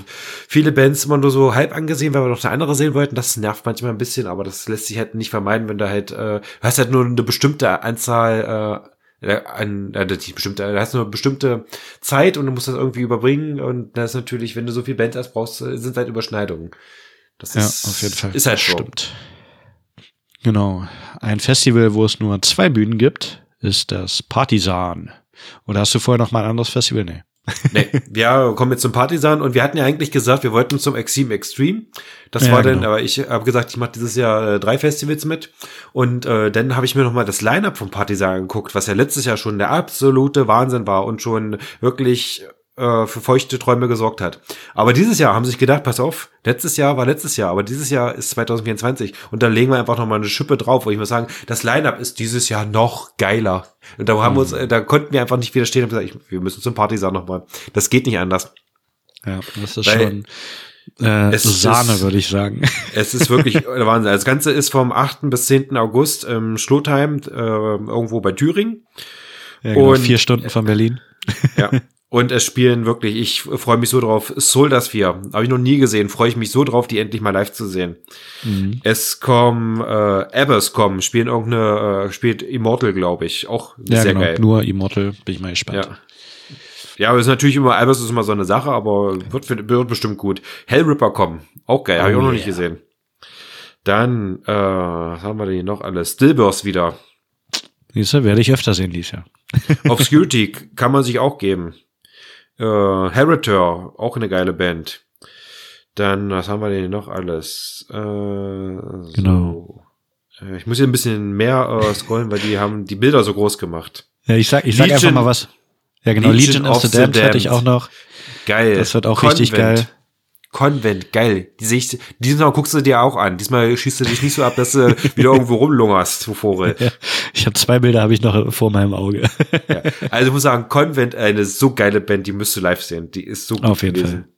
viele Bands immer nur so halb angesehen, weil wir noch eine andere sehen wollten. Das nervt manchmal ein bisschen, aber das lässt sich halt nicht vermeiden, wenn du halt, äh, du hast halt nur eine bestimmte Anzahl äh, ein, äh, nicht bestimmte, da hast du eine bestimmte Zeit und du musst das irgendwie überbringen und das ist natürlich, wenn du so viel Band hast, brauchst, sind halt Überschneidungen. Das ist, ja, auf jeden Fall. Ist halt Stimmt. Genau. Ein Festival, wo es nur zwei Bühnen gibt, ist das Partisan. Oder hast du vorher noch mal ein anderes Festival? Nee nee, wir kommen jetzt zum Partisan und wir hatten ja eigentlich gesagt, wir wollten zum Extreme Extreme. Das ja, war dann, genau. aber ich habe gesagt, ich mache dieses Jahr äh, drei Festivals mit. Und äh, dann habe ich mir noch mal das Line-Up vom Partisan angeguckt, was ja letztes Jahr schon der absolute Wahnsinn war und schon wirklich äh, für feuchte Träume gesorgt hat. Aber dieses Jahr haben sie sich gedacht, pass auf, letztes Jahr war letztes Jahr, aber dieses Jahr ist 2024 und da legen wir einfach noch mal eine Schippe drauf, wo ich muss sagen, das Line-up ist dieses Jahr noch geiler. Und da haben wir uns, mhm. da konnten wir einfach nicht widerstehen und gesagt, ich, wir müssen zum Partisan noch mal. Das geht nicht anders. Ja, das ist Weil, schon äh, Sahne, würde ich sagen. Es ist wirklich Wahnsinn. Das Ganze ist vom 8. bis 10. August im Schlotheim, äh, irgendwo bei Thüringen. Ja, genau, und vier Stunden von Berlin. Ja. Und es spielen wirklich, ich freue mich so drauf, Soldiers 4. Habe ich noch nie gesehen, freue ich mich so drauf, die endlich mal live zu sehen. Mhm. Es kommen, äh, Abbas kommen, spielen irgendeine, äh, spielt Immortal, glaube ich. Auch ja, sehr genau, geil. Nur Immortal, bin ich mal gespannt. Ja. Ja, aber ist natürlich immer, Abbas ist immer so eine Sache, aber wird, wird bestimmt gut. Hellripper kommen, auch geil, oh, habe ich auch noch yeah. nicht gesehen. Dann, äh, was haben wir denn hier noch alles? Stillburst wieder. Diese werde ich öfter sehen, Lisa. Obscurity kann man sich auch geben. Äh, Heritor, auch eine geile Band. Dann, was haben wir denn noch alles? Äh, so. Genau. Ich muss hier ein bisschen mehr äh, scrollen, weil die haben die Bilder so groß gemacht. Ja, ich sag, ich sag einfach mal was. Ja, genau. Legion, Legion of, the, the Damned hatte ich auch noch. Geil. Das wird auch Convent. richtig geil. Convent, geil. Die ich, diesmal guckst du dir auch an. Diesmal schießt du dich nicht so ab, dass du wieder irgendwo rumlungerst, Vore. Ja, ich habe zwei Bilder, habe ich noch vor meinem Auge. Ja. Also ich muss sagen, Convent, eine so geile Band, die müsst du live sehen. Die ist so gut Auf jeden gewesen. Fall.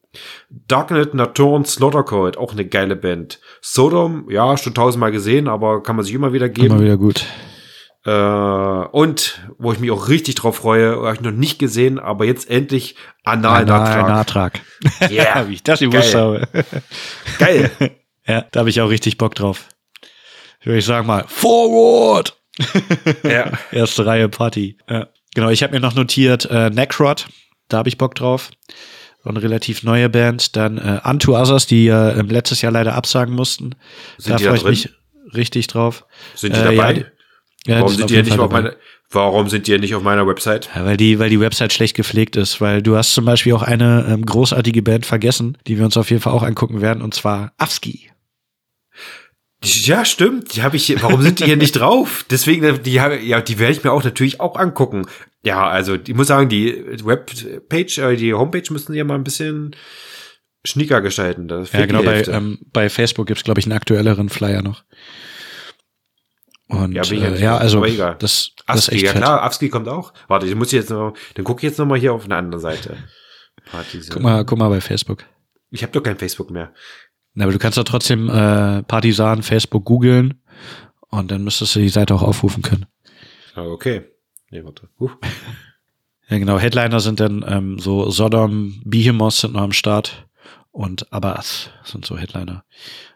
Darknet Nocturne Slaughtercode, auch eine geile Band. Sodom, ja, schon tausendmal gesehen, aber kann man sich immer wieder geben. Immer wieder gut. Äh, und wo ich mich auch richtig drauf freue, habe ich noch nicht gesehen, aber jetzt endlich Anal-Nachtrag. Nachtrag. Yeah, Wie ich das gewusst habe. Geil. Ja, da habe ich auch richtig Bock drauf. Würde ich sagen mal, Forward! ja. Erste Reihe Party. Ja. Genau, ich habe mir noch notiert äh, Necrot, da habe ich Bock drauf. So eine relativ neue Band. Dann äh, Unto Others, die äh, letztes Jahr leider absagen mussten. Sind da freue ich mich richtig drauf. Sind die Äh, dabei? ja, Ja, warum die sind die ja nicht auf meiner, warum sind die ja nicht auf meiner Website? Ja, weil die, weil die Website schlecht gepflegt ist, weil du hast zum Beispiel auch eine ähm, großartige Band vergessen, die wir uns auf jeden Fall auch angucken werden, und zwar Afski. Ja, stimmt. Die habe ich. Warum sind die hier nicht drauf? Deswegen, die habe, ja, die werde ich mir auch natürlich auch angucken. Ja, also ich muss sagen, die Webpage, äh, die Homepage müssen die ja mal ein bisschen schnicker gestalten. Ja, genau, die bei, ähm, bei Facebook gibt's glaub ich, einen aktuelleren Flyer noch. Und Ja, bin ich ja äh, ja also egal. das, das ist Afski, echt ja klar, Afski kommt auch. Warte, ich muss jetzt noch, dann gucke ich jetzt noch mal hier auf eine andere Seite. Partys. Guck mal, guck mal bei Facebook. Ich habe doch kein Facebook mehr. Na, aber du kannst doch trotzdem äh, Partisan Facebook googeln und dann müsstest du die Seite auch aufrufen können. Ah, Okay. Nee, warte. Uh. Ja, genau. Headliner sind dann ähm, so Sodom, Behemoth sind noch am Start und Abbas sind so Headliner.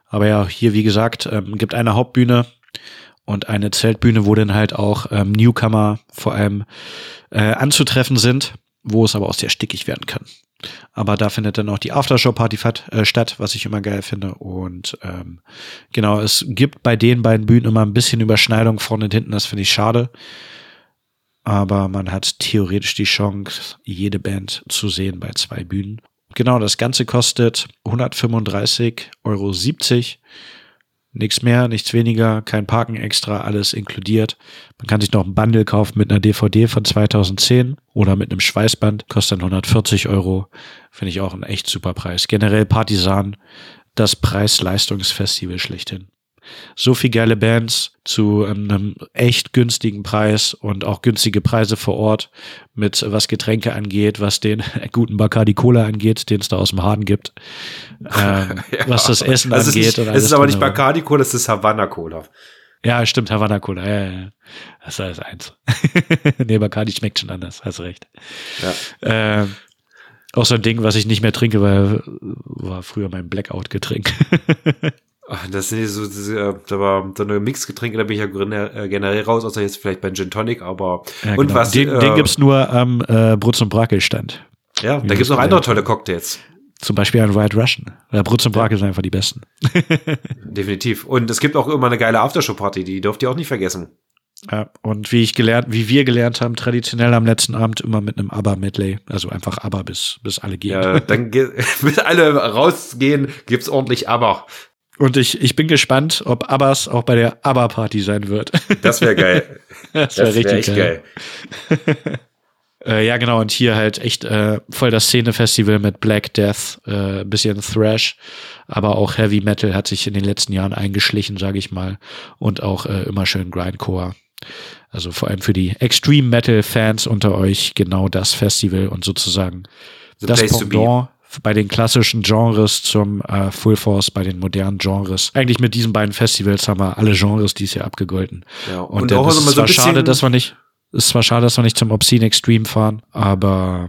Aber ja, hier, wie gesagt, ähm, gibt eine Hauptbühne und eine Zeltbühne, wo dann halt auch ähm, Newcomer vor allem äh, anzutreffen sind, wo es aber auch sehr stickig werden kann. Aber da findet dann auch die Aftershow-Party äh, statt, was ich immer geil finde. Und ähm, genau, es gibt bei den beiden Bühnen immer ein bisschen Überschneidung vorne und hinten, das finde ich schade. Aber man hat theoretisch die Chance, jede Band zu sehen bei zwei Bühnen. Genau, das Ganze kostet 135,70 Euro. Nichts mehr, nichts weniger, kein Parken extra, alles inkludiert. Man kann sich noch ein Bundle kaufen mit einer DVD von 2010 oder mit einem Schweißband, kostet dann 140 Euro. Finde ich auch ein echt super Preis. Generell Partisan, das Preis-Leistungsfestival schlechthin. So viel geile Bands zu einem echt günstigen Preis und auch günstige Preise vor Ort mit was Getränke angeht, was den guten Bacardi Cola angeht, den es da aus dem Haden gibt, ähm, was das Essen ist angeht. nicht, und es alles ist aber nicht. Bacardi Cola, es ist Havana Cola. Ja, stimmt, Havana Cola. Ja, ja, ja. Das ist alles eins. nee, Bacardi schmeckt schon anders, hast recht. Ja. Ähm, auch so ein Ding, was ich nicht mehr trinke, weil war früher mein Blackout-Getränk. Das sind so, äh, da war so eine Mixgetränke, da bin ich ja äh, generell raus, außer jetzt vielleicht bei Gin Tonic, aber Ja, und genau. was den, äh, den gibt's nur am äh, Brutz und Brakel-Stand. ja, da gibt's noch andere der- tolle Cocktails. Zum Beispiel ein White Russian. Ja, Brutz und Brakel sind einfach die besten. Definitiv. Und es gibt auch immer eine geile Aftershow-Party, die dürft ihr auch nicht vergessen. Ja, und wie ich gelernt, wie wir gelernt haben, traditionell am letzten Abend immer mit einem ABBA-Medley. Also einfach ABBA bis, bis alle gehen. Ja, dann bis alle rausgehen, gibt's ordentlich aber. Und ich, ich bin gespannt, ob Abbas auch bei der ABBA-Party sein wird. Das wäre geil. das wäre echt geil. Äh, ja, genau. Und hier halt echt äh, voll das Szene-Festival mit Black Death, äh, bisschen Thrash, aber auch Heavy Metal hat sich in den letzten Jahren eingeschlichen, sage ich mal. Und auch äh, immer schön Grindcore. Also vor allem für die Extreme Metal-Fans unter euch genau das Festival und sozusagen The das. Pendant bei den klassischen Genres zum äh, Full Force, bei den modernen Genres. Eigentlich mit diesen beiden Festivals haben wir alle Genres dies Jahr abgegolten. Ja, Und, und auch ist so zwar bisschen- schade, dass wir nicht, ist zwar schade, dass wir nicht zum Obscene Extreme fahren, aber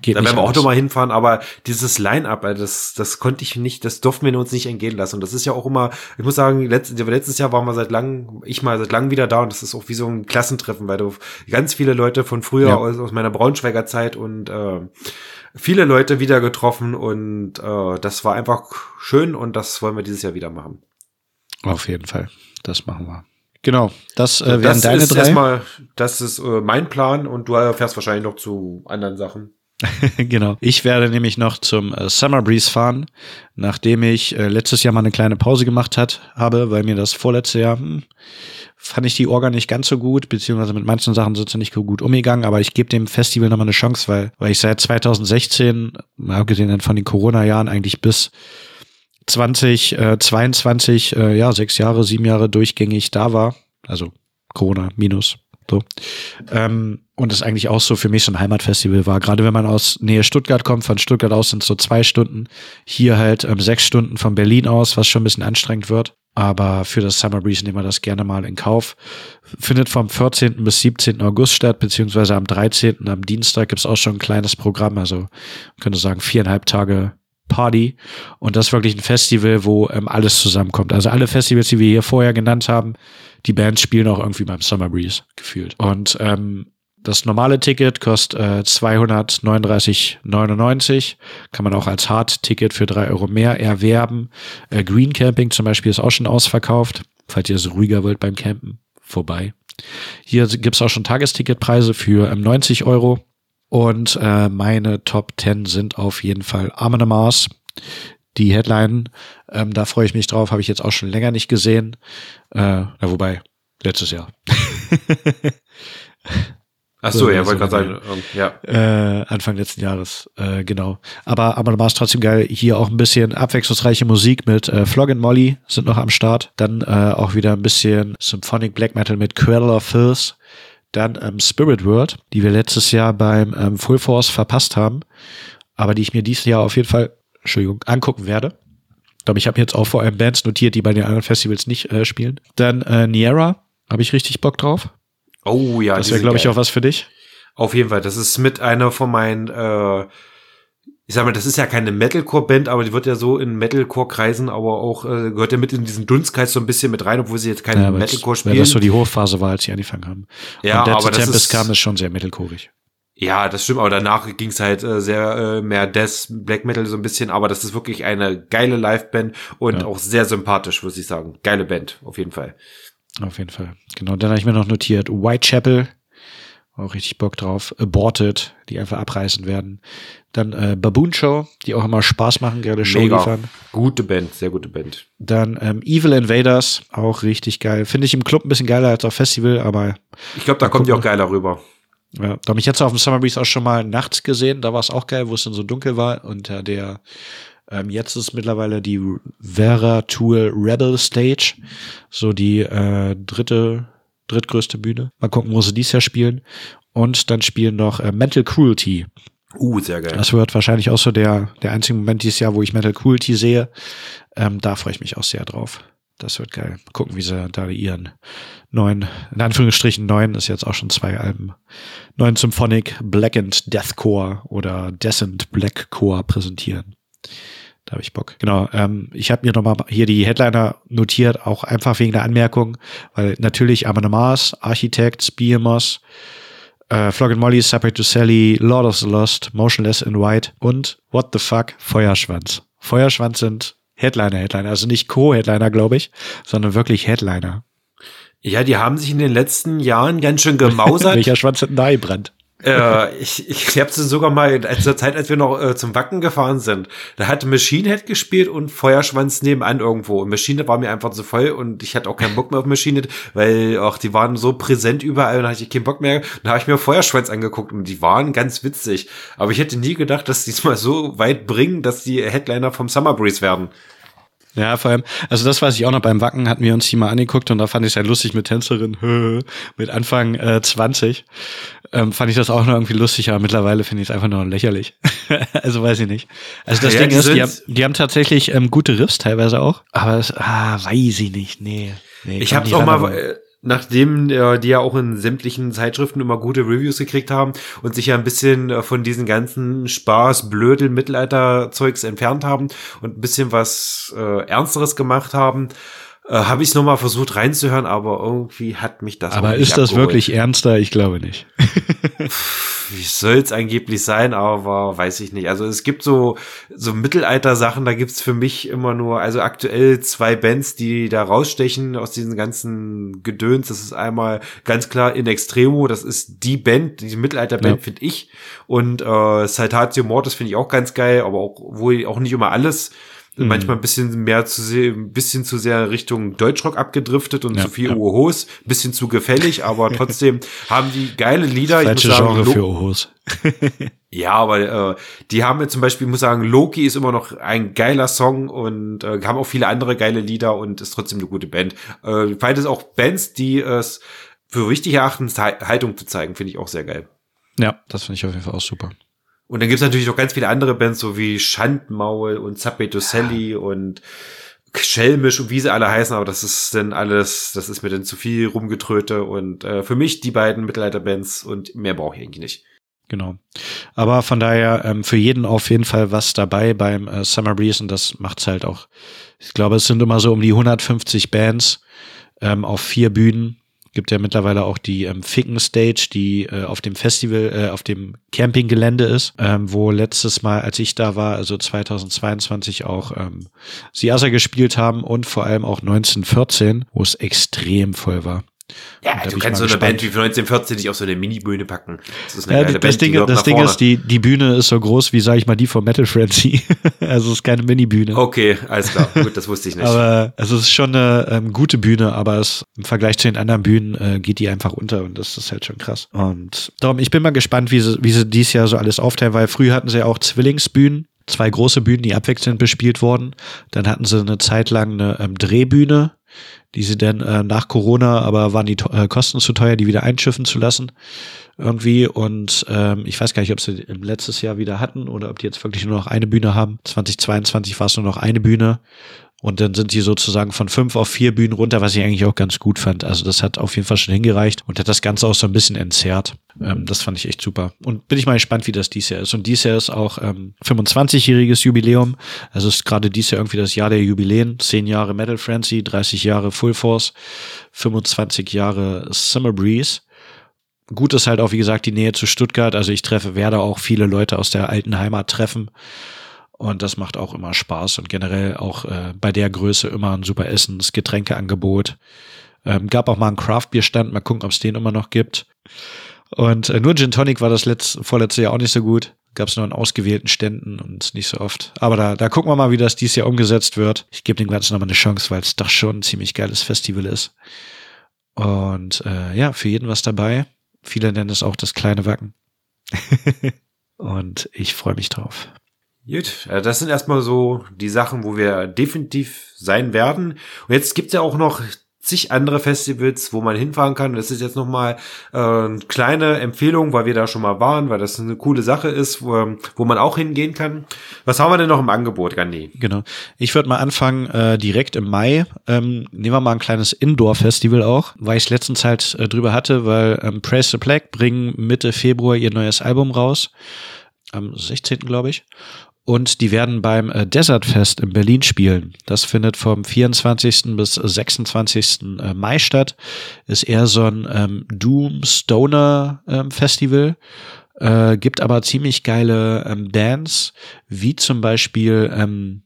geht Da werden wir auch anders. noch mal hinfahren, aber dieses Line-Up, äh, das, das konnte ich nicht, das durften wir uns nicht entgehen lassen. Und das ist ja auch immer, ich muss sagen, letzt, letztes Jahr waren wir seit langem, ich mal seit langem wieder da und das ist auch wie so ein Klassentreffen, weil du ganz viele Leute von früher Ja. aus, aus meiner Braunschweiger Zeit und äh, viele Leute wieder getroffen und äh, das war einfach schön und das wollen wir dieses Jahr wieder machen. Auf jeden Fall. Das machen wir. Genau. Das äh, wären das deine ist drei. erstmal, das ist äh, mein Plan und du äh, fährst wahrscheinlich noch zu anderen Sachen. genau. Ich werde nämlich noch zum äh, Summer Breeze fahren, nachdem ich äh, letztes Jahr mal eine kleine Pause gemacht hat, habe, weil mir das vorletzte Jahr hm, fand ich die Orga nicht ganz so gut, beziehungsweise mit manchen Sachen sind sie nicht so gut umgegangen, aber ich gebe dem Festival nochmal eine Chance, weil, weil ich seit 2016, mal abgesehen von den Corona-Jahren, eigentlich bis 2022, äh, ja, sechs Jahre, sieben Jahre durchgängig da war. Also Corona minus So. Ähm, und das eigentlich auch so für mich so ein Heimatfestival war. Gerade wenn man aus Nähe Stuttgart kommt, von Stuttgart aus sind es so zwei Stunden. Hier halt ähm, sechs Stunden von Berlin aus, was schon ein bisschen anstrengend wird. Aber für das Summer Breeze nehmen wir das gerne mal in Kauf. Findet vom 14. bis 17. August statt, beziehungsweise am 13. am Dienstag gibt's auch schon ein kleines Programm. Also man könnte sagen viereinhalb Tage Party. Und das ist wirklich ein Festival, wo ähm, alles zusammenkommt. Also alle Festivals, die wir hier vorher genannt haben, die Bands spielen auch irgendwie beim Summer Breeze gefühlt. Und ähm, das normale Ticket kostet äh, 239,99. Kann man auch als Hard-Ticket für drei Euro mehr erwerben. Äh, Green Camping zum Beispiel ist auch schon ausverkauft. Falls ihr es ruhiger wollt beim Campen, vorbei. Hier gibt's auch schon Tagesticketpreise für ähm, 90 Euro. Und äh, meine Top 10 sind auf jeden Fall Armin Mars. Die Headline, ähm, da freue ich mich drauf, habe ich jetzt auch schon länger nicht gesehen. Äh, na, wobei, letztes Jahr. Ach so, ja, wollte gerade sagen, ähm, ja. Äh, Anfang letzten Jahres, äh, genau. Aber aber war es trotzdem geil. Hier auch ein bisschen abwechslungsreiche Musik mit äh, Flog and Molly sind noch am Start. Dann äh, auch wieder ein bisschen Symphonic Black Metal mit Cradle of Filth. Dann ähm, Spirit World, die wir letztes Jahr beim ähm, Full Force verpasst haben, aber die ich mir dieses Jahr auf jeden Fall, Entschuldigung, angucken werde. Ich glaube, ich habe jetzt auch vor allem Bands notiert, die bei den anderen Festivals nicht äh, spielen. Dann äh, Niera, habe ich richtig Bock drauf. Oh ja, das wäre, glaube ich, auch was für dich. Auf jeden Fall. Das ist mit einer von meinen, äh, ich sag mal, das ist ja keine Metalcore-Band, aber die wird ja so in Metalcore-Kreisen, aber auch äh, gehört ja mit in diesen Dunstkreis so ein bisschen mit rein, obwohl sie jetzt keine ja, Metalcore spielen. Weil das so die Hochphase war, als sie angefangen haben. Ja, Und aber das Tempest kam es schon sehr metalcoreig. Ja, das stimmt, aber danach ging es halt äh, sehr äh, mehr Death, Black Metal so ein bisschen, aber das ist wirklich eine geile Liveband und ja. auch sehr sympathisch, muss ich sagen. Geile Band, auf jeden Fall. Auf jeden Fall. Genau, dann habe ich mir noch notiert Whitechapel, auch richtig Bock drauf. Aborted, die einfach abreißen werden. Dann äh, Baboon Show, die auch immer Spaß machen, gerade Show Mega. liefern. Gute Band, sehr gute Band. Dann ähm, Evil Invaders, auch richtig geil. Finde ich im Club ein bisschen geiler als auf Festival, aber. Ich glaube, da kommt die auch geiler rüber. Ja, da habe ich jetzt auf dem Summer Breeze auch schon mal nachts gesehen, da war es auch geil, wo es dann so dunkel war. Unter der, ähm, jetzt ist mittlerweile die Vera Tour Rebel Stage, so die äh, dritte, drittgrößte Bühne. Mal gucken, wo sie dies Jahr spielen. Und dann spielen noch äh, Mental Cruelty. Uh, sehr geil. Das wird wahrscheinlich auch so der, der einzige Moment dieses Jahr, wo ich Mental Cruelty sehe. Ähm, da freue ich mich auch sehr drauf. Das wird geil. Gucken, wie sie da ihren neuen, in Anführungsstrichen neuen, ist jetzt auch schon zwei Alben, neuen Symphonic Blackened Deathcore oder Decent Blackcore präsentieren. Da habe ich Bock. Genau. Ähm, ich habe mir nochmal hier die Headliner notiert, auch einfach wegen der Anmerkung, weil natürlich Amon Mars, Architects, BMOS, äh, and Molly, Separate to Sally, Lord of the Lost, Motionless in White und What the Fuck, Feuerschwanz. Feuerschwanz sind Headliner, Headliner. Also nicht Co-Headliner, glaube ich, sondern wirklich Headliner. Ja, die haben sich in den letzten Jahren ganz schön gemausert. Welcher Schwanz hat nahe brennt? äh, ich ich habe sie sogar mal in zur Zeit, als wir noch äh, zum Wacken gefahren sind, da hatte Machine Head gespielt und Feuerschwanz nebenan irgendwo. Und Machine Head war mir einfach zu voll und ich hatte auch keinen Bock mehr auf Machine Head, weil auch die waren so präsent überall und da hatte ich keinen Bock mehr. Da habe ich mir Feuerschwanz angeguckt und die waren ganz witzig. Aber ich hätte nie gedacht, dass die es mal so weit bringen, dass die Headliner vom Summer Breeze werden. Ja, vor allem, also das weiß ich auch noch beim Wacken, hatten wir uns die mal angeguckt und da fand ich es halt lustig mit Tänzerin, mit Anfang äh, 20. Ähm, fand ich das auch noch irgendwie lustig, aber mittlerweile finde ich es einfach nur lächerlich. also weiß ich nicht. Also das ja, Ding die ist, die haben, die haben tatsächlich ähm, gute Riffs teilweise auch, aber es, ah, weiß ich nicht, nee. nee ich hab's auch mal, nachdem äh, die ja auch in sämtlichen Zeitschriften immer gute Reviews gekriegt haben und sich ja ein bisschen äh, von diesen ganzen Spaß, Blödel, Mittelalter-Zeugs entfernt haben und ein bisschen was äh, Ernsteres gemacht haben, äh, habe ich es nochmal versucht reinzuhören, aber irgendwie hat mich das. Aber ist das abgeholt. wirklich ernster? Ich glaube nicht. Wie soll es angeblich sein, aber weiß ich nicht. Also es gibt so so Mittelalter-Sachen, da gibt's für mich immer nur, also aktuell zwei Bands, die da rausstechen aus diesen ganzen Gedöns. Das ist einmal ganz klar In Extremo, das ist die Band, die Mittelalter-Band, ja. finde ich. Und äh, Saltatio Mortis finde ich auch ganz geil, aber auch wohl auch nicht immer alles Mhm. Manchmal ein bisschen mehr zu sehr, ein bisschen zu sehr Richtung Deutschrock abgedriftet und ja, zu viel ja. Ohos, bisschen zu gefällig, aber trotzdem haben die geile Lieder. Falsche ich muss sagen, Genre für Ohos. ja, aber äh, die haben jetzt zum Beispiel, ich muss sagen, Loki ist immer noch ein geiler Song und äh, haben auch viele andere geile Lieder und ist trotzdem eine gute Band. Äh, beides auch Bands, die es für wichtig erachten, Haltung zu zeigen, finde ich auch sehr geil. Ja, das finde ich auf jeden Fall auch super. Und dann gibt's natürlich noch ganz viele andere Bands, so wie Schandmaul und Zappeto Sally und Schelmisch und wie sie alle heißen, aber das ist dann alles, das ist mir dann zu viel rumgetröte und äh, für mich die beiden Mittelalterbands und mehr brauche ich eigentlich nicht. Genau. Aber von daher ähm, für jeden auf jeden Fall was dabei beim äh, Summer Breeze und das macht's halt auch. Ich glaube, es sind immer so um die 150 Bands ähm, auf vier Bühnen gibt ja mittlerweile auch die ähm, Ficken Stage, die äh, auf dem Festival, äh, auf dem Campinggelände ist, ähm, wo letztes Mal, als ich da war, also 2022 auch ähm, Siasa gespielt haben und vor allem auch 1914, wo es extrem voll war. Ja, du kannst so eine gespannt. Band wie 1914 nicht auf so eine Mini-Bühne packen. Das ist eine ja, geile das Band, Ding, das Ding ist, die, die Bühne ist so groß wie, sag ich mal, die von Metal Frenzy. also es ist keine Mini-Bühne. Okay, alles klar. Gut, das wusste ich nicht. aber also es ist schon eine ähm, gute Bühne, aber es, im Vergleich zu den anderen Bühnen äh, geht die einfach unter und das ist halt schon krass. Und darum, ich bin mal gespannt, wie sie, wie sie dies Jahr so alles aufteilen, weil früher hatten sie ja auch Zwillingsbühnen zwei große Bühnen, die abwechselnd bespielt wurden. Dann hatten sie eine Zeit lang eine ähm, Drehbühne, die sie dann äh, nach Corona, aber waren die äh, Kosten zu teuer, die wieder einschiffen zu lassen irgendwie. Und ähm, ich weiß gar nicht, ob sie im letztes Jahr wieder hatten oder ob die jetzt wirklich nur noch eine Bühne haben. 2022 war es nur noch eine Bühne. Und dann sind sie sozusagen von fünf auf vier Bühnen runter, was ich eigentlich auch ganz gut fand. Also das hat auf jeden Fall schon hingereicht und hat das Ganze auch so ein bisschen entzerrt. Ähm, das fand ich echt super. Und bin ich mal gespannt, wie das dies Jahr ist. Und dies Jahr ist auch ähm, 25-jähriges Jubiläum. Also ist gerade dies Jahr irgendwie das Jahr der Jubiläen. Zehn Jahre Metal Frenzy, 30 Jahre Full Force, 25 Jahre Summer Breeze. Gut ist halt auch, wie gesagt, die Nähe zu Stuttgart. Also ich treffe, werde auch viele Leute aus der alten Heimat treffen. Und das macht auch immer Spaß und generell auch äh, bei der Größe immer ein super Essens-, Getränkeangebot. Ähm, gab auch mal einen Craft-Bier-Stand, mal gucken, ob es den immer noch gibt. Und äh, nur Gin Tonic war das letzte, vorletzte Jahr auch nicht so gut. Gab es nur in ausgewählten Ständen und nicht so oft. Aber da, da gucken wir mal, wie das dieses Jahr umgesetzt wird. Ich gebe dem Ganzen nochmal eine Chance, weil es doch schon ein ziemlich geiles Festival ist. Und äh, ja, für jeden was dabei. Viele nennen es auch das kleine Wacken. und ich freue mich drauf. Gut, äh, das sind erstmal so die Sachen, wo wir definitiv sein werden. Und jetzt gibt's ja auch noch zig andere Festivals, wo man hinfahren kann. Das ist jetzt nochmal äh, eine kleine Empfehlung, weil wir da schon mal waren, weil das eine coole Sache ist, wo, wo man auch hingehen kann. Was haben wir denn noch im Angebot, Gandhi? Genau. Ich würde mal anfangen, äh, direkt im Mai. Ähm, nehmen wir mal ein kleines Indoor-Festival auch, weil ich letztens halt äh, drüber hatte, weil ähm, Praise the Black bringen Mitte Februar ihr neues Album raus. Am 16. glaube ich. Und die werden beim äh, Desert Fest in Berlin spielen. Das findet vom 24. bis 26. Äh, Mai statt. Ist eher so ein ähm, Doom Stoner ähm, Festival. Äh, gibt aber ziemlich geile ähm, Bands, wie zum Beispiel, ähm,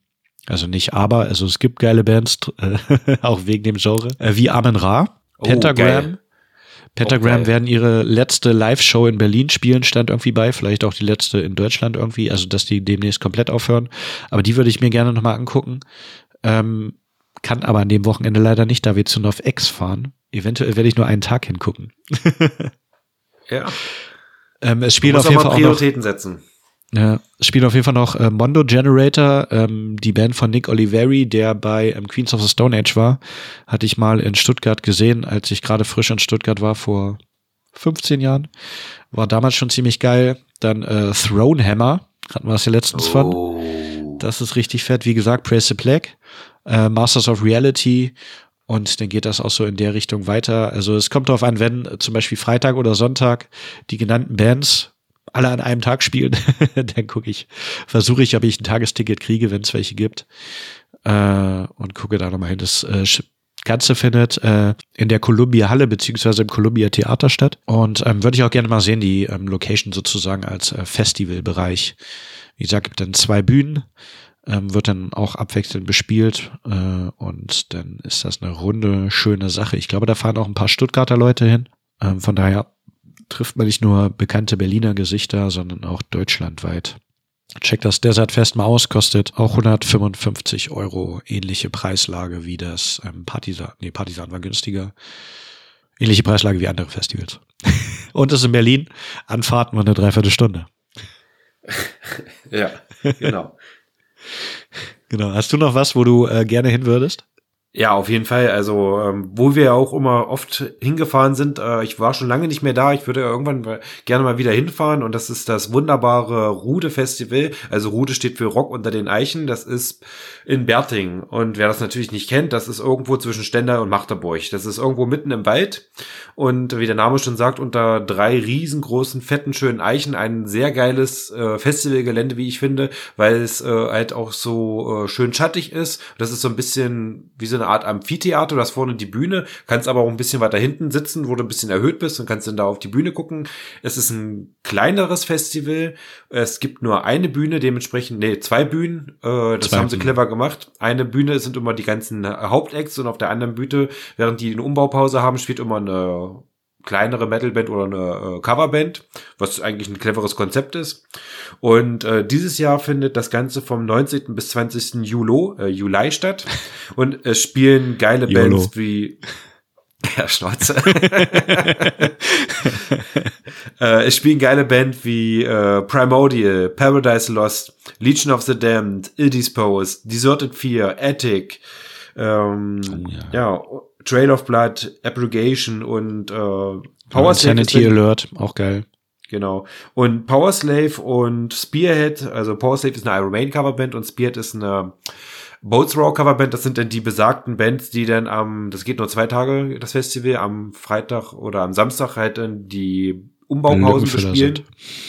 also nicht aber, also es gibt geile Bands, äh, auch wegen dem Genre, äh, wie Amen Ra, oh, Pentagram, Pentagram okay. werden ihre letzte Live-Show in Berlin spielen, stand irgendwie bei, vielleicht auch die letzte in Deutschland irgendwie, also dass die demnächst komplett aufhören. Aber die würde ich mir gerne nochmal angucken. Ähm, kann aber an dem Wochenende leider nicht, da wir zu North X fahren. Eventuell werde ich nur einen Tag hingucken. ja. Ähm, es spielt auf jeden Fall Prioritäten auch noch, setzen. Ja, spielt auf jeden Fall noch äh, Mondo Generator, ähm, die Band von Nick Oliveri, der bei ähm, Queens of the Stone Age war. Hatte ich mal in Stuttgart gesehen, als ich gerade frisch in Stuttgart war, vor 15 Jahren. War damals schon ziemlich geil. Dann äh, Throne Hammer, hatten wir es ja letztens oh. von. Das ist richtig fett. Wie gesagt, Praise the Plague, äh, Masters of Reality und dann geht das auch so in der Richtung weiter. Also es kommt darauf an, wenn äh, zum Beispiel Freitag oder Sonntag die genannten Bands alle an einem Tag spielen, dann gucke ich, versuche ich, ob ich ein Tagesticket kriege, wenn es welche gibt. Äh, und gucke da nochmal hin. Das äh, Ganze findet äh, in der Columbia Halle beziehungsweise im Columbia Theater statt. Und ähm, würde ich auch gerne mal sehen, die ähm, Location sozusagen als äh, Festivalbereich. Wie gesagt, gibt dann zwei Bühnen, ähm, wird dann auch abwechselnd bespielt äh, und dann ist das eine runde, schöne Sache. Ich glaube, da fahren auch ein paar Stuttgarter Leute hin. Ähm, von daher trifft man nicht nur bekannte Berliner Gesichter, sondern auch deutschlandweit. Check das Desert Fest mal aus, kostet auch 155 Euro. Ähnliche Preislage wie das ähm, Partisan. Nee, Partisan war günstiger. Ähnliche Preislage wie andere Festivals. Und es ist in Berlin. Anfahrt nur eine Dreiviertelstunde. ja, genau. genau. Hast du noch was, wo du äh, gerne hin würdest? Ja, auf jeden Fall. Also, ähm, wo wir auch immer oft hingefahren sind, äh, ich war schon lange nicht mehr da. Ich würde irgendwann mal, gerne mal wieder hinfahren. Und das ist das wunderbare Rude Festival. Also Rude steht für Rock unter den Eichen. Das ist in Berting. Und wer das natürlich nicht kennt, das ist irgendwo zwischen Stender und Magdeburg. Das ist irgendwo mitten im Wald. Und wie der Name schon sagt, unter drei riesengroßen, fetten, schönen Eichen. Ein sehr geiles äh, Festivalgelände, wie ich finde, weil es äh, halt auch so äh, schön schattig ist. Das ist so ein bisschen wie so eine Art Amphitheater. Du hast vorne die Bühne, kannst aber auch ein bisschen weiter hinten sitzen, wo du ein bisschen erhöht bist und kannst dann da auf die Bühne gucken. Es ist ein kleineres Festival. Es gibt nur eine Bühne, dementsprechend, nee, zwei Bühnen. Äh, das zwei haben sie clever gemacht. Eine Bühne sind immer die ganzen Hauptacts und auf der anderen Bühne, während die eine Umbaupause haben, spielt immer eine kleinere Metalband oder eine äh, Coverband, was eigentlich ein cleveres Konzept ist. Und äh, dieses Jahr findet das Ganze vom 19. bis 20. Juli, äh, Juli statt. Und es spielen geile Yolo. Bands wie ja, Schnauze. äh, es spielen geile Bands wie äh, Primordial, Paradise Lost, Legion of the Damned, Ill Disposed, Deserted Fear, Attic, ähm, ja. ja Trail of Blood, Abrogation und äh, Power Sanity Alert, auch geil. Genau. Und Power Slave und Spearhead, also Power Slave ist eine Iron Maiden Coverband und Spearhead ist eine Boats Raw Coverband. Das sind dann die besagten Bands, die dann am, das geht nur zwei Tage, das Festival, am Freitag oder am Samstag halt dann die Umbaupausen bespielen.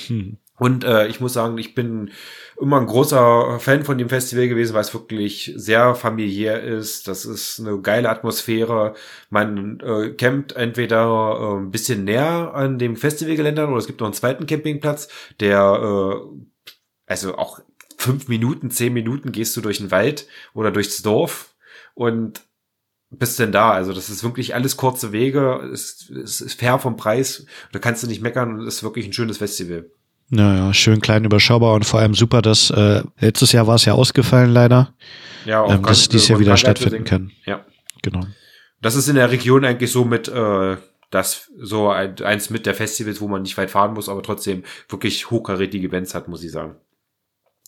Hm. Und äh, ich muss sagen, ich bin immer ein großer Fan von dem Festival gewesen, weil es wirklich sehr familiär ist. Das ist eine geile Atmosphäre. Man äh, campt entweder äh, ein bisschen näher an dem Festivalgelände oder es gibt noch einen zweiten Campingplatz, der äh, also auch fünf Minuten, zehn Minuten gehst du durch den Wald oder durchs Dorf und bist denn da? Also das ist wirklich alles kurze Wege, es ist, ist fair vom Preis, da kannst du nicht meckern und ist wirklich ein schönes Festival. Naja, schön klein überschaubar und vor allem super, dass äh, letztes Jahr war es ja ausgefallen leider. Ja, auch ähm, dass dies Jahr wieder stattfinden kann. Ja. Genau. Das ist in der Region eigentlich so mit äh, das so ein, eins mit der Festivals, wo man nicht weit fahren muss, aber trotzdem wirklich hochkarätige Events hat, muss ich sagen.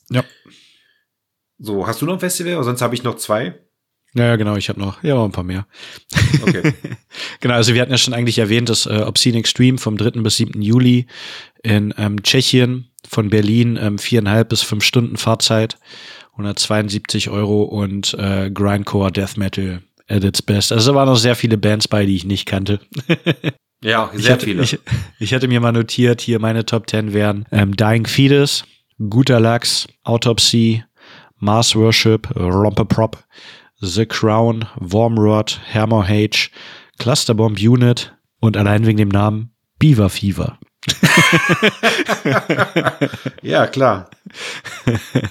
Ja. So, hast du noch ein Festival? Sonst habe ich noch zwei. Ja, ja, genau, ich habe noch, ja, ein paar mehr. Okay. genau, also wir hatten ja schon eigentlich erwähnt, dass äh, Obscene Extreme vom 3. bis 7. Juli in ähm, Tschechien von Berlin ähm, viereinhalb bis fünf Stunden Fahrzeit, 172 Euro und äh, Grindcore Death Metal at its best. Also da waren noch sehr viele Bands bei, die ich nicht kannte. ja, sehr ich hatte, viele. Ich, ich hatte mir mal notiert, hier meine Top 10 wären ähm, Dying Fetus, Guter Lachs, Autopsy, Mars Worship, Romperprop, The Crown, Wormrod, Hammer H, Clusterbomb Unit und allein wegen dem Namen Beaver Fever. ja, klar.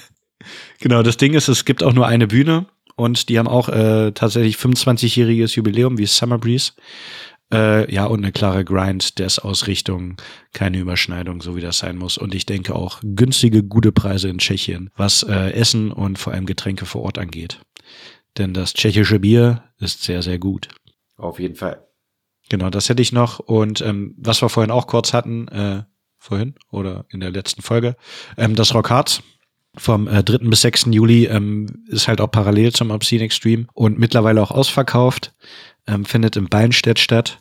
genau, das Ding ist, es gibt auch nur eine Bühne und die haben auch äh, tatsächlich 25-jähriges Jubiläum wie Summer Breeze. Äh, ja, und eine klare Grind-Des-Ausrichtung, keine Überschneidung, so wie das sein muss. Und ich denke auch günstige, gute Preise in Tschechien, was äh, Essen und vor allem Getränke vor Ort angeht. Denn das tschechische Bier ist sehr, sehr gut. Auf jeden Fall. Genau, das hätte ich noch. Und ähm, was wir vorhin auch kurz hatten, äh, vorhin oder in der letzten Folge, ähm, das Rock Hearts vom äh, 3. bis 6. Juli ähm, ist halt auch parallel zum Obscene Extreme und mittlerweile auch ausverkauft ähm, findet in Beinstedt statt.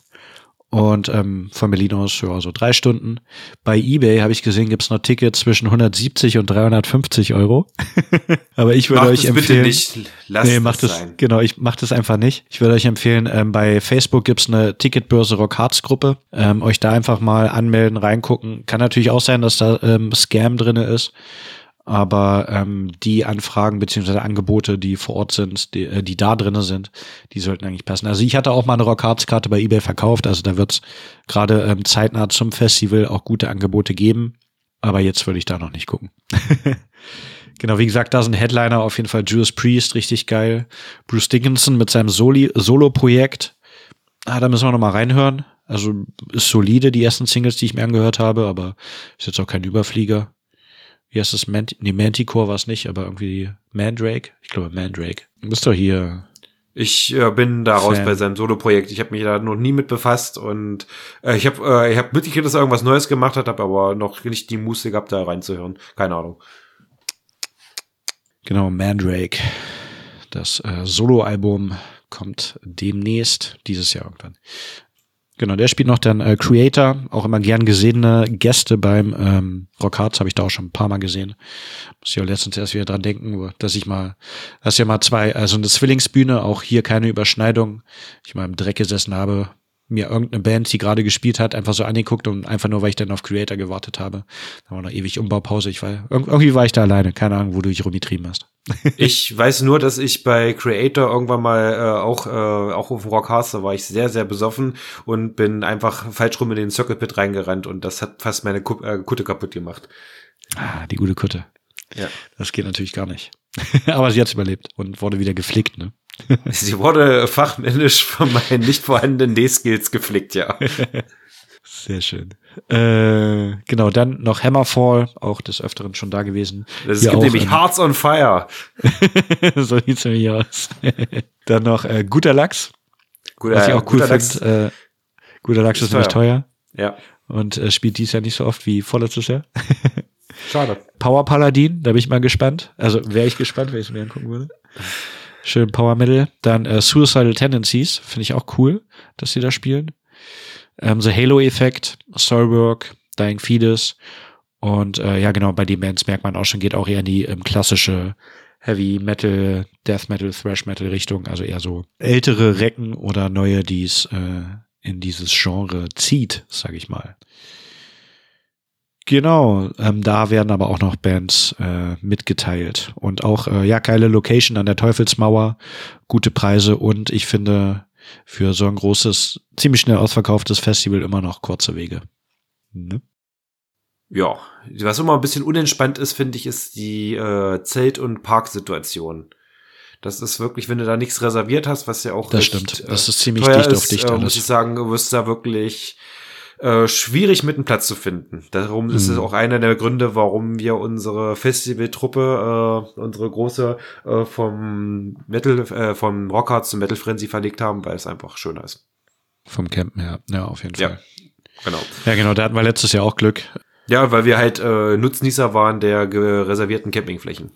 Und ähm, von Berlin aus, ja, so drei Stunden. Bei eBay habe ich gesehen, gibt's noch Tickets zwischen 170 und 350 Euro. Aber ich würde euch empfehlen. Bitte nicht. Lasst nee, macht es, sein. genau, ich mache das einfach nicht. Ich würde euch empfehlen, ähm, bei Facebook gibt's eine Ticketbörse Rock Hearts Gruppe. Ähm, euch da einfach mal anmelden, reingucken. Kann natürlich auch sein, dass da ähm, Scam drinne ist aber ähm, die Anfragen beziehungsweise Angebote, die vor Ort sind, die, äh, die da drinnen sind, die sollten eigentlich passen. Also ich hatte auch mal eine Rockhards-Karte bei eBay verkauft, also da wird es gerade ähm, zeitnah zum Festival auch gute Angebote geben, aber jetzt würde ich da noch nicht gucken. genau, wie gesagt, da sind Headliner auf jeden Fall Judas Priest, richtig geil. Bruce Dickinson mit seinem Solo-Projekt. Ah, da müssen wir noch mal reinhören. Also ist solide, die ersten Singles, die ich mir angehört habe, aber ist jetzt auch kein Überflieger wie heißt das? Mant nee, Manticore war es nicht, aber irgendwie Mandrake. Ich glaube Mandrake. Du bist doch hier. Ich äh, bin daraus Fan. bei seinem Solo-Projekt. Ich habe mich da noch nie mit befasst und äh, ich habe äh, ich hab mitgekriegt, dass er irgendwas Neues gemacht hat, habe aber noch nicht die Muße gehabt, da reinzuhören. Keine Ahnung. Genau, Mandrake. Das äh, Solo-Album kommt demnächst, dieses Jahr irgendwann. Genau, der spielt noch dann äh, Creator, auch immer gern gesehene Gäste beim ähm, Rock Hearts, habe ich da auch schon ein paar Mal gesehen. Muss ich auch letztens erst wieder dran denken, dass ich mal, das ist ja mal zwei, also eine Zwillingsbühne, auch hier keine Überschneidung. Ich mal im Dreck gesessen habe, mir irgendeine Band, die gerade gespielt hat, einfach so angeguckt und einfach nur, weil ich dann auf Creator gewartet habe. Da war noch ewig Umbaupause. Ich war, irgendwie war ich da alleine. Keine Ahnung, wo du dich rumgetrieben hast. ich weiß nur, dass ich bei Creator irgendwann mal äh, auch, äh, auch auf dem Rockcaster war ich sehr, sehr besoffen und bin einfach falsch rum in den Circle Pit reingerannt und das hat fast meine Ku äh, Kutte kaputt gemacht. Ah, die gute Kutte. Ja. Das geht natürlich gar nicht. Aber sie hat überlebt und wurde wieder geflickt, ne? Sie wurde fachmännisch von meinen nicht vorhandenen D-Skills geflickt, ja. Sehr schön. Äh, genau, dann noch Hammerfall, auch des Öfteren schon da gewesen. Es gibt nämlich Hearts on Fire. so sieht's nämlich aus. dann noch äh, Guter Lachs. Guter, was ich auch cool finde. Äh, guter Lachs ist, ist nämlich teuer. Ja. Und äh, spielt dies Jahr nicht so oft wie vorletztes Jahr. Schade. Power Paladin, da bin ich mal gespannt. Also wäre ich gespannt, wenn ich es mir angucken würde. Schön Power Metal. Dann äh, Suicidal Tendencies, finde ich auch cool, dass sie da spielen. Ähm, The Halo-Effekt, Soulwork, Dying Fetus. Und äh, ja, genau, bei den Bands merkt man auch schon, geht auch eher in die ähm, klassische Heavy Metal, Death Metal, Thrash Metal Richtung. Also eher so ältere Recken oder neue, die es äh, in dieses Genre zieht, sag ich mal. Genau, ähm, da werden aber auch noch Bands äh, mitgeteilt und auch äh, ja geile Location an der Teufelsmauer, gute Preise und ich finde für so ein großes, ziemlich schnell ausverkauftes Festival immer noch kurze Wege. Ne? Ja, was immer ein bisschen unentspannt ist, finde ich, ist die äh, Zelt- und Parksituation. Das ist wirklich, wenn du da nichts reserviert hast, was ja auch das recht, stimmt. Das ist ziemlich dicht auf dicht. Äh, muss ich sagen, du wirst da wirklich äh, schwierig mit einem Platz zu finden. Darum mhm. ist es mhm. auch einer der Gründe, warum wir unsere Festivaltruppe, äh, unsere große äh, vom Metal, äh, vom Rockhard zum Metal Frenzy verlegt haben, weil es einfach schöner ist. Vom Campen her, ja, auf jeden Fall. Ja, genau. Ja, genau, da hatten wir letztes Jahr auch Glück. Ja, weil wir halt äh, Nutznießer waren der reservierten Campingflächen.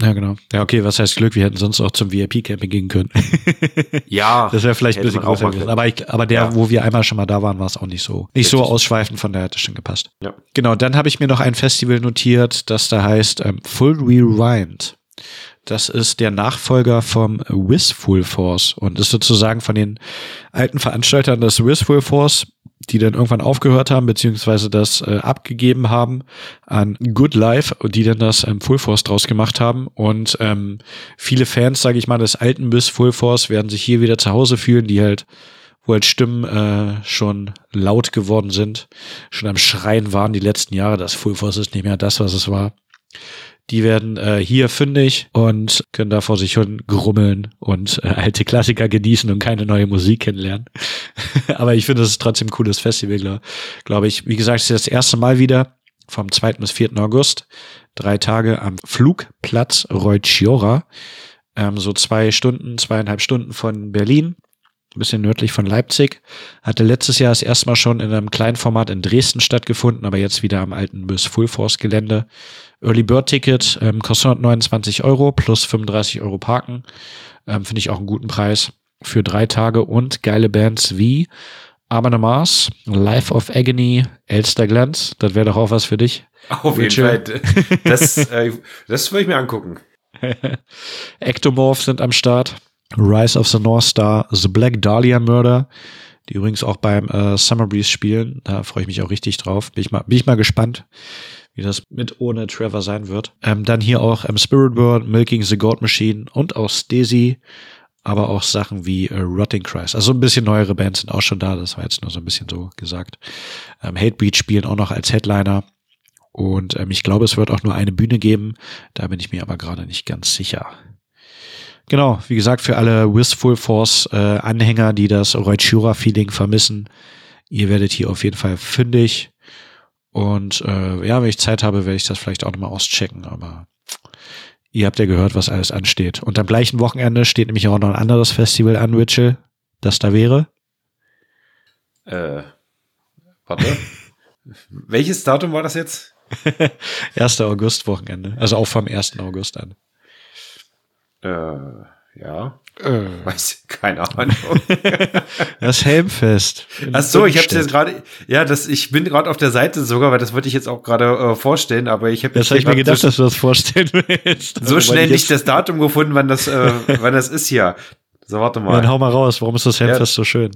Ja, genau. Ja, okay, was heißt Glück? Wir hätten sonst auch zum VIP-Camping gehen können. ja. Das wäre vielleicht ein bisschen größer gewesen. Aber, ich, aber der, ja. wo wir einmal schon mal da waren, war es auch nicht so, nicht Richtig. so ausschweifend, von daher hat das schon gepasst. Ja. Genau, dann habe ich mir noch ein Festival notiert, das da heißt ähm, Full Rewind. Das ist der Nachfolger vom Wistful Force und ist sozusagen von den alten Veranstaltern des Wistful Force die dann irgendwann aufgehört haben, beziehungsweise das äh, abgegeben haben an Good Life, die dann das ähm, Full Force draus gemacht haben. Und ähm, viele Fans, sage ich mal, des alten Biss Full Force werden sich hier wieder zu Hause fühlen, die halt, wo halt Stimmen äh, schon laut geworden sind, schon am Schreien waren die letzten Jahre. Das Full Force ist nicht mehr das, was es war. Die werden äh, hier fündig und können da vor sich hin grummeln und äh, alte Klassiker genießen und keine neue Musik kennenlernen. Aber ich finde, das ist trotzdem ein cooles Festival, glaube glaub ich. Wie gesagt, es ist das erste Mal wieder vom 2. bis 4. August. Drei Tage am Flugplatz Reutschjora. Ähm, so zwei Stunden, zweieinhalb Stunden von Berlin ein bisschen nördlich von Leipzig. Hatte letztes Jahr das erste Mal schon in einem kleinen Format in Dresden stattgefunden, aber jetzt wieder am alten Bös Full Force Gelände. Early Bird Ticket ähm, kostet 129 Euro plus 35 Euro Parken. Ähm, Finde ich auch einen guten Preis für drei Tage und geile Bands wie Amon Mars, Life of Agony, Elster Glanz. Das wäre doch auch was für dich. Auf jeden Fall. Das, äh, das würde ich mir angucken. Ectomorph sind am Start. Rise of the North Star, The Black Dahlia Murder, die übrigens auch beim äh, Summer Breeze spielen. Da freue ich mich auch richtig drauf. Bin ich mal, bin ich mal gespannt, wie das mit ohne Trevor sein wird. Ähm, dann hier auch ähm, Spirit World, Milking the God Machine und auch Stacy, aber auch Sachen wie äh, Rotting Christ. Also ein bisschen neuere Bands sind auch schon da. Das war jetzt nur so ein bisschen so gesagt. Ähm, Hatebreed spielen auch noch als Headliner. Und ähm, ich glaube, es wird auch nur eine Bühne geben. Da bin ich mir aber gerade nicht ganz sicher. Genau, wie gesagt, für alle Wistful Force äh, Anhänger, die das Reuchura-Feeling vermissen, ihr werdet hier auf jeden Fall fündig. Und äh, ja, wenn ich Zeit habe, werde ich das vielleicht auch nochmal auschecken, aber ihr habt ja gehört, was alles ansteht. Und am gleichen Wochenende steht nämlich auch noch ein anderes Festival an, Witchell, das da wäre. Äh, warte. Welches Datum war das jetzt? 1. August Wochenende. Also auch vom 1. August an. Äh, Ja. Äh. Weiß, keine Ahnung. Das Helmfest. Ach so, ich habe jetzt gerade, ja, das, ich bin gerade auf der Seite sogar, weil das wollte ich jetzt auch gerade äh, vorstellen, aber ich habe Das habe ich mir gedacht, dass du das vorstellen willst. so Also, schnell ich nicht das Datum gefunden, wann das, äh, wann das ist hier. So, warte jetzt- Ja, dann mal. hau mal raus. Warum ist das Helmfest so schön?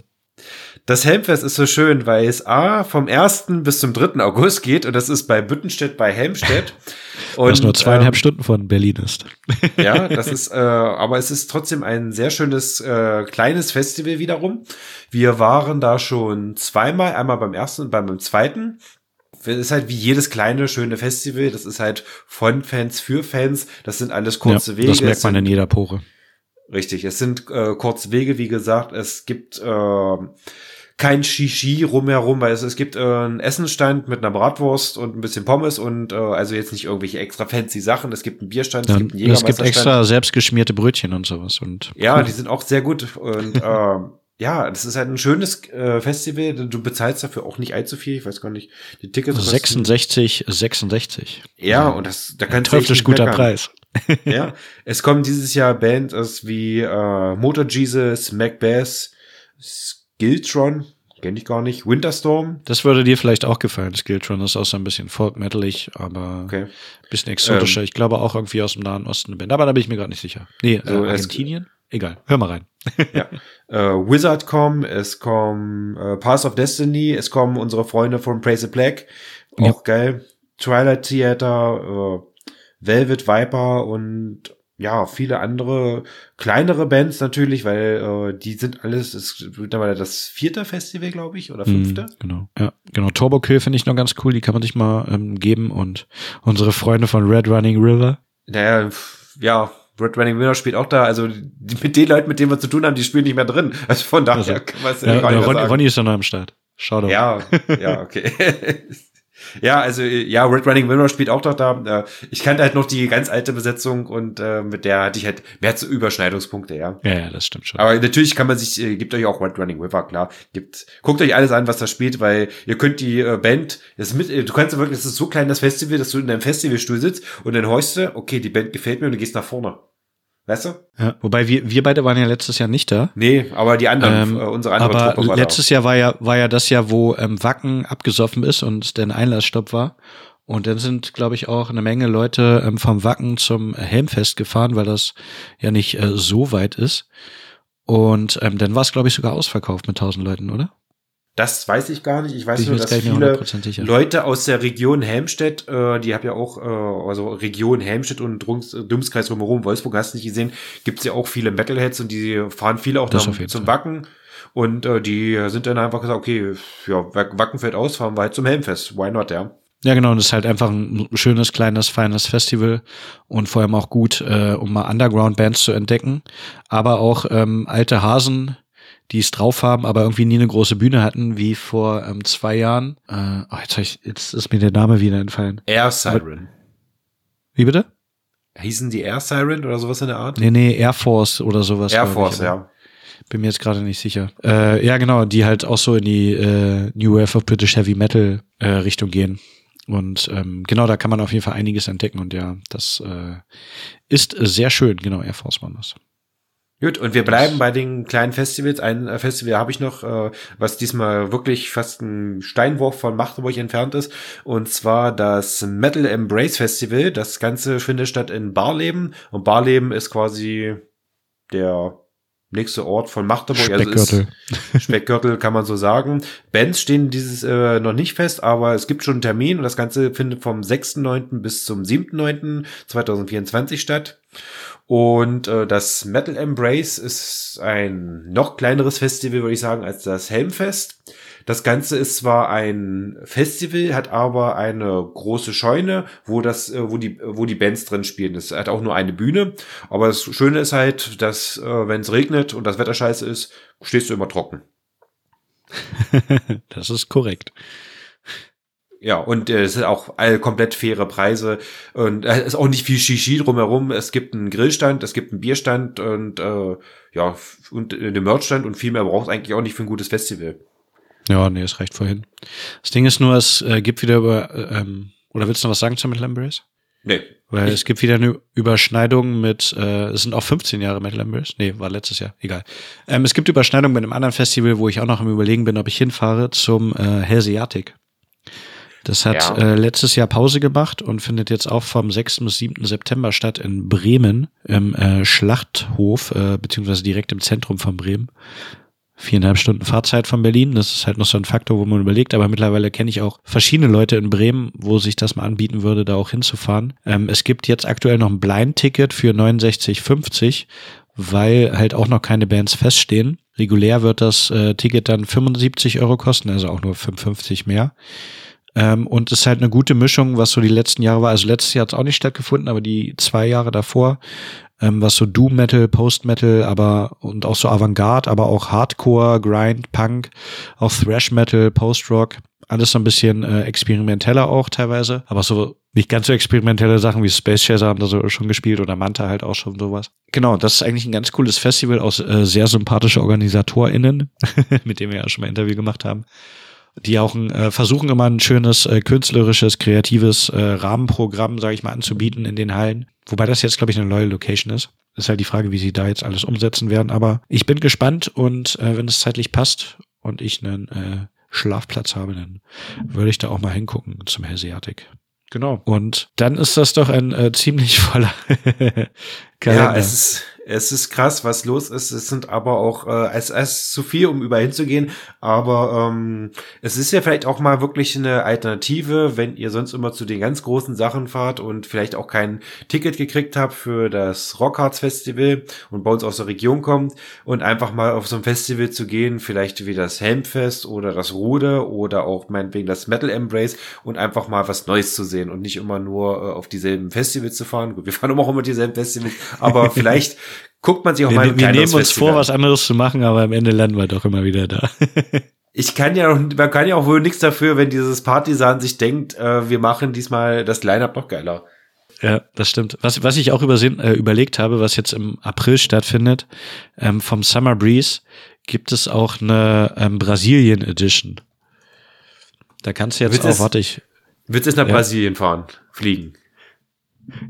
Das Helmfest ist so schön, weil es A vom 1. bis zum 3. August geht und das ist bei Büttenstedt bei Helmstedt. Und, Was nur zweieinhalb ähm, Stunden von Berlin ist. Ja, das ist, äh, aber es ist trotzdem ein sehr schönes äh, kleines Festival wiederum. Wir waren da schon zweimal, einmal beim ersten und beim zweiten. Es ist halt wie jedes kleine, schöne Festival. Das ist halt von Fans für Fans. Das sind alles kurze ja, Wege. Das merkt man in jeder Pore. Richtig, es sind äh, kurze Wege, wie gesagt. Es gibt äh, kein Shishi rumherum, weil es, es gibt äh, einen Essenstand mit einer Bratwurst und ein bisschen Pommes und äh, also jetzt nicht irgendwelche extra fancy Sachen. Es gibt einen Bierstand, Ja, es gibt einen es gibt Jägermeisterstand. extra selbstgeschmierte Brötchen und sowas. Und Ja, die sind auch sehr gut. Und ähm, ja, das ist halt ein schönes äh, Festival. Du bezahlst dafür auch nicht allzu viel. Ich weiß gar nicht. Die Tickets kosten- 66, 66. Ja, und das, da kannst du echt guter meckern. Preis. Ja, es kommen dieses Jahr Bands wie äh, Motor Jesus, Macbeth, Skiltron, kenne ich gar nicht, Winterstorm. Das würde dir vielleicht auch gefallen. Skiltron ist auch so ein bisschen folk-metalig, aber Okay. ein bisschen exotischer. Ähm. ich glaube auch irgendwie aus dem Nahen Osten eine Band. Aber da bin ich mir gerade nicht sicher. Nee, So, äh, es- Argentinien? Egal. Hör mal rein. Ja. Äh, Wizard kommen, es kommen äh, Pass of Destiny, es kommen unsere Freunde von Praise the Black, auch geil. Twilight Theater, äh, Velvet Viper und ja, viele andere kleinere Bands natürlich, weil äh, die sind alles, es ist mittlerweile das vierte Festival, glaube ich, oder fünfte. Mhm, genau. Ja, genau. Turbo Kill finde ich noch ganz cool. Die kann man sich mal ähm, geben. Und unsere Freunde von Red Running River. Naja, ja, Red Running Winner spielt auch da, also die, mit den Leuten, mit denen wir zu tun haben, die spielen nicht mehr drin. Also von daher Also, kann man es Ja, mehr Ronny. Ronny ist ja noch am Start. Schau doch. Ja, ja, okay. ja, also ja, Red Running Winner spielt auch noch da. Äh, Ich kannte halt noch die ganz alte Besetzung und äh, mit der hatte ich halt mehr zu Überschneidungspunkte, ja. ja, ja, das stimmt schon. Aber natürlich kann man sich, äh, gibt euch auch Red Running River, klar. Gibt, guckt euch alles an, was da spielt, weil ihr könnt die äh, Band, das mit, du kannst ja wirklich, das ist so klein das Festival, dass du in deinem Festivalstuhl sitzt und dann horchst du, okay, die Band gefällt mir und du gehst nach vorne. Weißt du? Ja, wobei wir, wir beide waren ja letztes Jahr nicht da. Nee, aber die anderen, Ähm, äh, unsere andere aber Truppe war letztes Jahr war ja, war ja das Jahr, wo ähm, Wacken abgesoffen ist und der Einlassstopp war. Und dann sind, glaube ich, auch eine Menge Leute ähm, vom Wacken zum Helmfest gefahren, weil das ja nicht äh, so weit ist. Und ähm, dann war es, glaube ich, sogar ausverkauft mit 1000 Leuten, oder? Da. Das weiß ich gar nicht. Ich weiß ich nur, dass viele 100% sicher. Leute aus der Region Helmstedt, äh, die haben ja auch, äh, also Region Helmstedt und Dummskreis drumherum, Wolfsburg hast du nicht gesehen, gibt's ja auch viele Metalheads und die fahren viele auch nach, zum Fall. Wacken. Und äh, die sind dann einfach gesagt, okay, ja, Wack- Wacken fällt aus, fahren wir halt zum Helmfest. Why not, ja? Ja, genau, und es ist halt einfach ein schönes, kleines, feines Festival und vor allem auch gut, äh, um mal Underground-Bands zu entdecken, aber auch ähm, alte Hasen, die es drauf haben, aber irgendwie nie eine große Bühne hatten, wie vor ähm, zwei Jahren. Äh, oh, jetzt, ich, jetzt ist mir der Name wieder entfallen. Air Siren. Wie bitte? Hießen die Air Siren oder sowas in der Art? Nee, nee, Air Force oder sowas. Air Force, ich, ja. Bin mir jetzt gerade nicht sicher. Äh, ja, genau, die halt auch so in die äh, New Wave of British Heavy Metal äh, Richtung gehen. Und ähm, genau, da kann man auf jeden Fall einiges entdecken und ja, das äh, ist sehr schön, genau, Air Force One das. Gut, und wir bleiben bei den kleinen Festivals. Ein äh, Festival habe ich noch, äh, was diesmal wirklich fast ein Steinwurf von Magdeburg entfernt ist. Und zwar das Metal Embrace Festival. Das Ganze findet statt in Barleben. Und Barleben ist quasi der nächste Ort von Magdeburg. Also Speckgürtel. ist Speckgürtel kann man so sagen. Bands stehen dieses äh, noch nicht fest, aber es gibt schon einen Termin und das Ganze findet vom 6.9. bis zum 7.9.2024 statt. Und äh, das Metal Embrace ist ein noch kleineres Festival, würde ich sagen, als das Helmfest. Das Ganze ist zwar ein Festival, hat aber eine große Scheune, wo das, äh, wo die, wo die Bands drin spielen. Es hat auch nur eine Bühne. Aber das Schöne ist halt, dass äh, wenn es regnet und das Wetter scheiße ist, stehst du immer trocken. das ist korrekt. Ja, und äh, es sind auch all komplett faire Preise und äh, es ist auch nicht viel Shishi drumherum. Es gibt einen Grillstand, es gibt einen Bierstand und äh, ja, und äh, den Merchstand und viel mehr braucht eigentlich auch nicht für ein gutes Festival. Ja, nee, es reicht vorhin. Das Ding ist nur, es äh, gibt wieder über, äh, ähm, oder willst du noch was sagen zum Metal Embrace? Nee. Weil es gibt wieder eine Überschneidung mit, äh, es sind auch 15 Jahre Metal Embrace. Nee, war letztes Jahr, egal. Ähm, es gibt Überschneidung mit einem anderen Festival, wo ich auch noch im Überlegen bin, ob ich hinfahre, zum äh, Hellseatic. Das hat Ja. äh, letztes Jahr Pause gemacht und findet jetzt auch vom 6. bis 7. September statt in Bremen im äh, Schlachthof, äh, beziehungsweise direkt im Zentrum von Bremen. Viereinhalb Stunden Fahrzeit von Berlin. Das ist halt noch so ein Faktor, wo man überlegt. Aber mittlerweile kenne ich auch verschiedene Leute in Bremen, wo sich das mal anbieten würde, da auch hinzufahren. Ähm, es gibt jetzt aktuell noch ein Blind-Ticket für 69,50, weil halt auch noch keine Bands feststehen. Regulär wird das äh, Ticket dann 75 Euro kosten, also auch nur 55 mehr. Ähm, und es ist halt eine gute Mischung, was so die letzten Jahre war. Also letztes Jahr hat es auch nicht stattgefunden, aber die zwei Jahre davor, ähm, was so Doom Metal, Post Metal, aber und auch so Avantgarde, aber auch Hardcore, Grind, Punk, auch Thrash Metal, Post Rock, alles so ein bisschen äh, experimenteller auch teilweise, aber so nicht ganz so experimentelle Sachen wie Space Chaser haben da so schon gespielt oder Manta halt auch schon sowas. Genau, das ist eigentlich ein ganz cooles Festival aus äh, sehr sympathische OrganisatorInnen, mit denen wir ja schon mal ein Interview gemacht haben die auch ein, äh, versuchen immer ein schönes äh, künstlerisches, kreatives äh, Rahmenprogramm, sage ich mal, anzubieten in den Hallen. Wobei das jetzt, glaube ich, eine neue Location ist. Ist halt die Frage, wie sie da jetzt alles umsetzen werden. Aber ich bin gespannt und äh, wenn es zeitlich passt und ich einen äh, Schlafplatz habe, dann würde ich da auch mal hingucken zum Hellseatic. Genau. Und dann ist das doch ein äh, ziemlich voller Kalender. Ja, es ist, es ist krass, was los ist. Es sind aber auch, äh, es, es ist zu viel, um überall hinzugehen. Aber ähm, es ist ja vielleicht auch mal wirklich eine Alternative, wenn ihr sonst immer zu den ganz großen Sachen fahrt und vielleicht auch kein Ticket gekriegt habt für das Rockharts Festival und bei uns aus der Region kommt und einfach mal auf so ein Festival zu gehen, vielleicht wie das Helmfest oder das Rude oder auch meinetwegen das Metal Embrace und einfach mal was Neues zu sehen und nicht immer nur äh, auf dieselben Festivals zu fahren. Gut, wir fahren auch immer dieselben Festivals, aber vielleicht guckt man sich auch wir, mal ein wir nehmen uns vor, an. was anderes zu machen, aber am Ende landen wir doch immer wieder da. Ich kann ja auch, man kann ja auch wohl nichts dafür, wenn dieses Partisan sich denkt, äh, wir machen diesmal das Line-Up noch geiler. Ja, das stimmt. Was, was ich auch übersehen, äh, überlegt habe, was jetzt im April stattfindet, ähm, vom Summer Breeze gibt es auch eine ähm, Brasilien Edition. Da kannst du jetzt auch, es- warte ich, Willst du jetzt nach Ja. Brasilien fahren, fliegen?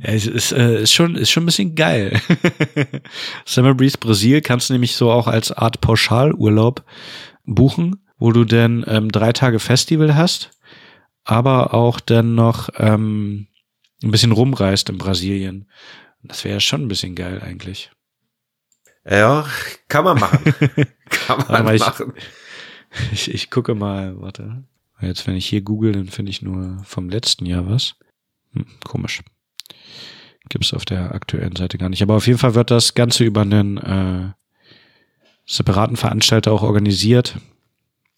Ja, es ist, äh, ist schon, ist schon ein bisschen geil. Summer Breeze Brasil kannst du nämlich so auch als Art Pauschalurlaub buchen, wo du dann ähm, drei Tage Festival hast, aber auch dann noch ähm, ein bisschen rumreist in Brasilien. Das wäre schon ein bisschen geil eigentlich. Ja, kann man machen. kann man Aber ich- machen. Ich, ich gucke mal, warte. Jetzt, wenn ich hier google, dann finde ich nur vom letzten Jahr was. Hm, komisch. Gibt's auf der aktuellen Seite gar nicht. Aber auf jeden Fall wird das Ganze über einen äh, separaten Veranstalter auch organisiert.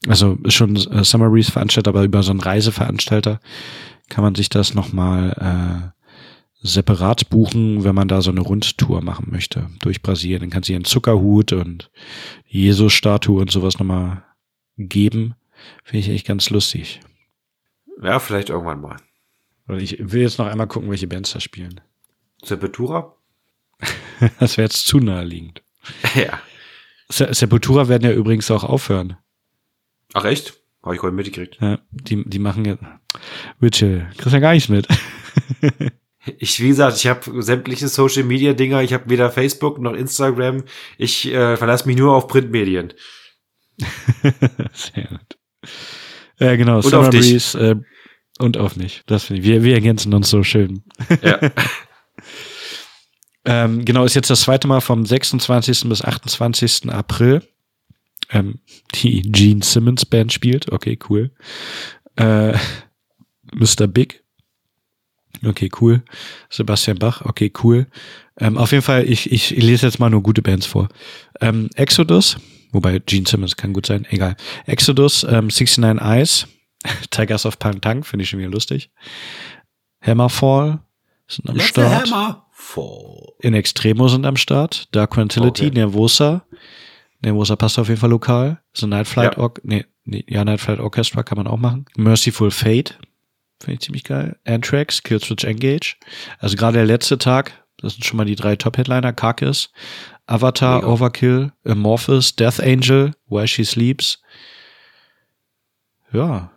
Also ist schon äh, Summer Breeze Veranstalter, aber über so einen Reiseveranstalter kann man sich das nochmal äh, separat buchen, wenn man da so eine Rundtour machen möchte durch Brasilien. Dann kann sie einen Zuckerhut und Jesus-Statue und sowas nochmal geben. Finde ich echt ganz lustig. Ja, vielleicht irgendwann mal. Ich will jetzt noch einmal gucken, welche Bands da spielen. Sepultura? Das wäre jetzt zu naheliegend. ja. Se- Sepultura werden ja übrigens auch aufhören. Ach echt? Habe ich heute mitgekriegt. Ja, die, die machen jetzt. Witchell, kriegst ja gar nichts mit. Ich, wie gesagt, ich habe sämtliche Social Media Dinger, ich habe weder Facebook noch Instagram. Ich äh, verlasse mich nur auf Printmedien. Sehr gut. Ja, genau. Und Summer auf dich. Breeze äh, und auf mich. Das finde ich. Wir, wir ergänzen uns so schön. Ja. Ähm, genau, ist jetzt das zweite Mal vom 26. bis 28. April. Ähm, die Gene Simmons Band spielt. Okay, cool. Äh, Mr. Big. Okay, cool. Sebastian Bach. Okay, cool. Ähm, auf jeden Fall, ich, ich, lese jetzt mal nur gute Bands vor. Ähm, Exodus, wobei Gene Simmons kann gut sein, egal. Exodus, ähm, 69 Eyes, Tigers of Pantang, finde ich schon wieder lustig. Hammerfall sind am Start. Fall. In Extremo sind am Start. Dark Tranquility, Okay. Nervosa. Nervosa passt auf jeden Fall lokal. The Night Flight Ja. Or nee, nee, ja, Night Flight Orchestra kann man auch machen. Merciful Fate. Finde ich ziemlich geil. Anthrax, Killswitch Engage. Also gerade der letzte Tag, das sind schon mal die drei Top-Headliner. Carcass, Avatar, Mega. Overkill, Amorphous, Death Angel, Where She Sleeps. Ja,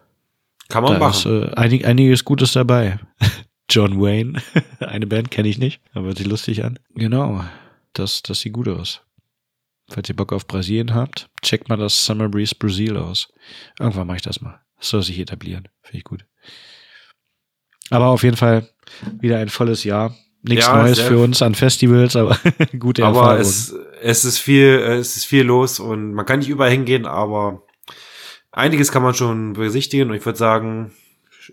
Kann man da ist machen. äh, einig, einiges Gutes dabei. John Wayne. Eine Band kenne ich nicht, aber hört sich lustig an. Genau, das, das sieht gut aus. Falls ihr Bock auf Brasilien habt, checkt mal das Summer Breeze Brasil aus. Irgendwann mache ich das mal. Das soll sich etablieren. Finde ich gut. Aber auf jeden Fall wieder ein volles Jahr. Nichts Ja, Neues für uns an Festivals, aber gute aber Erfahrung. es, es ist viel, es ist viel los und man kann nicht überall hingehen, aber einiges kann man schon besichtigen und ich würde sagen,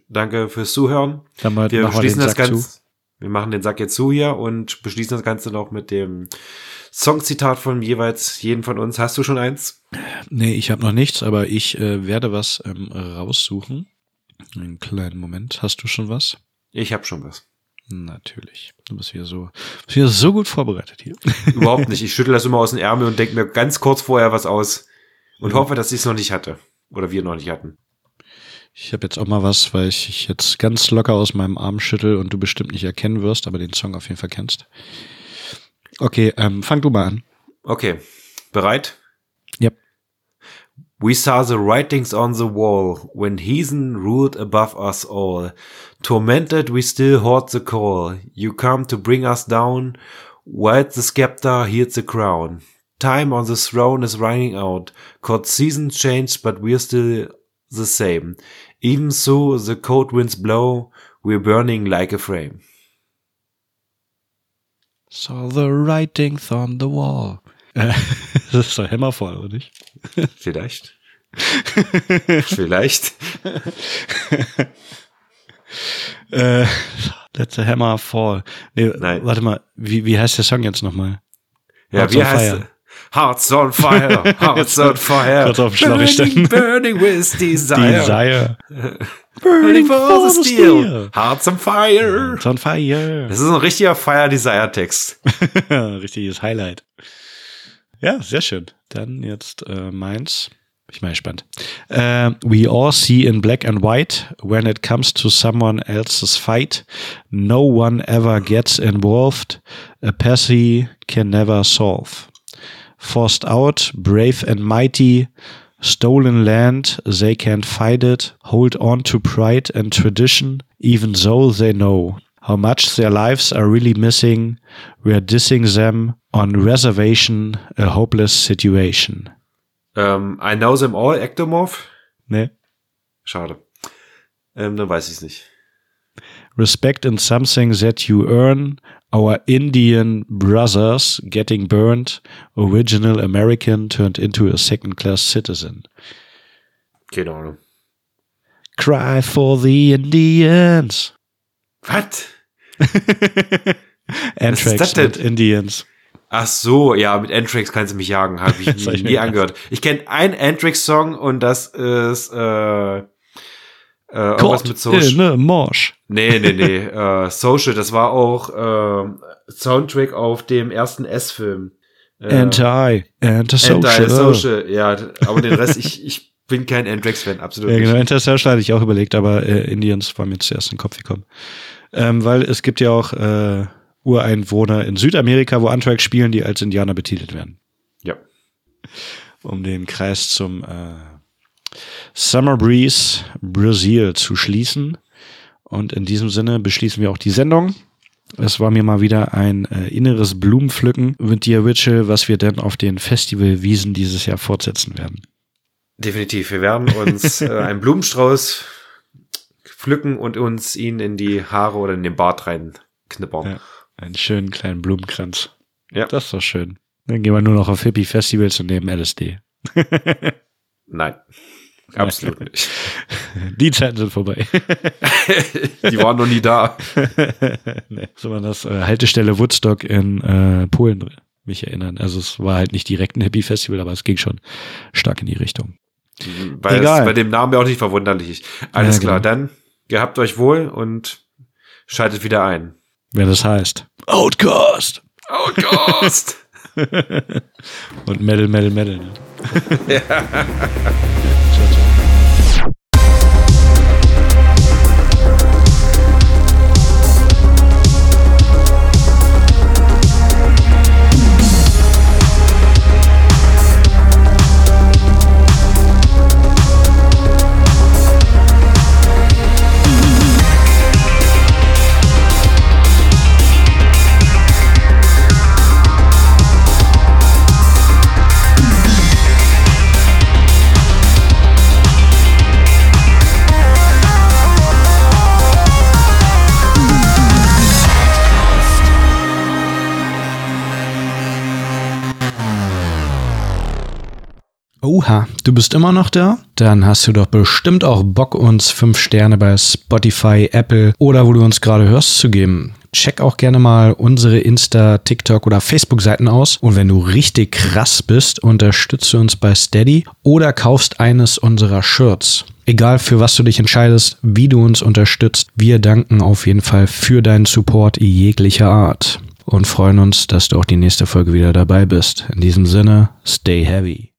danke fürs Zuhören. Dann mal, Wir machen wir das. Ganze. Wir machen den Sack jetzt zu hier und beschließen das Ganze noch mit dem Songzitat von jeweils jeden von uns. Hast du schon eins? Nee, ich habe noch nichts, aber ich äh, werde was ähm, raussuchen. Einen kleinen Moment. Hast du schon was? Ich habe schon was. Natürlich. Du bist wieder so, bist wieder so gut vorbereitet hier. Überhaupt nicht. Ich schüttel das immer aus dem Ärmel und denke mir ganz kurz vorher was aus und Mhm. hoffe, dass ich es noch nicht hatte. Oder wir noch nicht hatten. Ich habe jetzt auch mal was, weil ich jetzt ganz locker aus meinem Arm schüttel und du bestimmt nicht erkennen wirst, aber den Song auf jeden Fall kennst. Okay, ähm, fang du mal an. Okay. Bereit? Yep. We saw the writings on the wall when heathen ruled above us all. Tormented, we still hoard the call. You come to bring us down, while the scepter hears the crown. Time on the throne is running out. Court seasons change, but we're still the same. Even so, the cold winds blow. We're burning like a flame. Saw the writings on the wall. Äh, das ist doch hammervoll, oder nicht? Vielleicht. Vielleicht. Äh, Let the Hammer Fall. Nee, Nein. warte mal, wie, wie heißt der Song jetzt nochmal? Ja, Hearts wie heißt Fire. Hearts on fire, Hearts on fire. Burning, burning with desire. Desire. Burning for the steel. Hearts on fire. It's on fire. Das ist ein richtiger Fire Desire Text. Richtiges Highlight. Ja, sehr schön. Dann jetzt äh, meins. Ich bin mal gespannt. Äh, we all see in black and white when it comes to someone else's fight. No one ever gets involved. A passy can never solve. Forced out, brave and mighty. Stolen land, they can't fight it. Hold on to pride and tradition, even though they know how much their lives are really missing. We're dissing them on reservation, a hopeless situation. Ähm, I know them all, Ectomorph. Ne? Schade. Ähm, dann weiß ich es nicht. Respect in something that you earn. Our Indian brothers getting burned. Original American turned into a second class citizen. Keine Ahnung. Cry for the Indians. Was? Anthrax mit Indians. Ach so, ja, mit Anthrax kannst du mich jagen, habe ich nie, nie angehört. Ich kenne einen Anthrax-Song und das ist äh, äh, irgendwas mit Social. in a Marsh. Nee, nee, nee. äh, Social, das war auch äh, Soundtrack auf dem ersten S-Film. Äh, Anti, anti-social. Anti-Social, ja. Aber den Rest, ich, ich bin kein Anthrax-Fan, absolut Ja, genau, nicht. Anti-social hatte ich auch überlegt, aber äh, Indians war mir zuerst in den Kopf gekommen. Ähm, weil es gibt ja auch äh, Ureinwohner in Südamerika, wo Anthrax spielen, die als Indianer betitelt werden. Ja. Um den Kreis zum äh, Summer Breeze Brasil zu schließen. Und in diesem Sinne beschließen wir auch die Sendung. Es war mir mal wieder ein äh, inneres Blumenpflücken mit dir, Rachel, was wir denn auf den Festivalwiesen dieses Jahr fortsetzen werden. Definitiv. Wir werden uns äh, einen Blumenstrauß pflücken und uns ihn in die Haare oder in den Bart reinknippern. Ja. Einen schönen kleinen Blumenkranz. Ja. Das ist doch schön. Dann gehen wir nur noch auf Hippie-Festivals und nehmen LSD. Nein. Absolut nicht. Die Zeiten sind vorbei. Die waren noch nie da. nee. So war das äh, Haltestelle Woodstock in äh, Polen mich erinnern. Also es war halt nicht direkt ein Hippie-Festival, aber es ging schon stark in die Richtung. Weil Egal. es bei dem Namen ja auch nicht verwunderlich ist. Alles Ja, klar, genau. dann gehabt euch wohl und schaltet wieder ein. Wer das heißt. Outcast! Outcast! Und Metal, Metal, Metal. Ne? Oha, du bist immer noch da? Dann hast du doch bestimmt auch Bock, uns fünf Sterne bei Spotify, Apple oder wo du uns gerade hörst zu geben. Check auch gerne mal unsere Insta, TikTok oder Facebook-Seiten aus. Und wenn du richtig krass bist, unterstützt du uns bei Steady oder kaufst eines unserer Shirts. Egal für was du dich entscheidest, wie du uns unterstützt, wir danken auf jeden Fall für deinen Support jeglicher Art und freuen uns, dass du auch die nächste Folge wieder dabei bist. In diesem Sinne, stay heavy.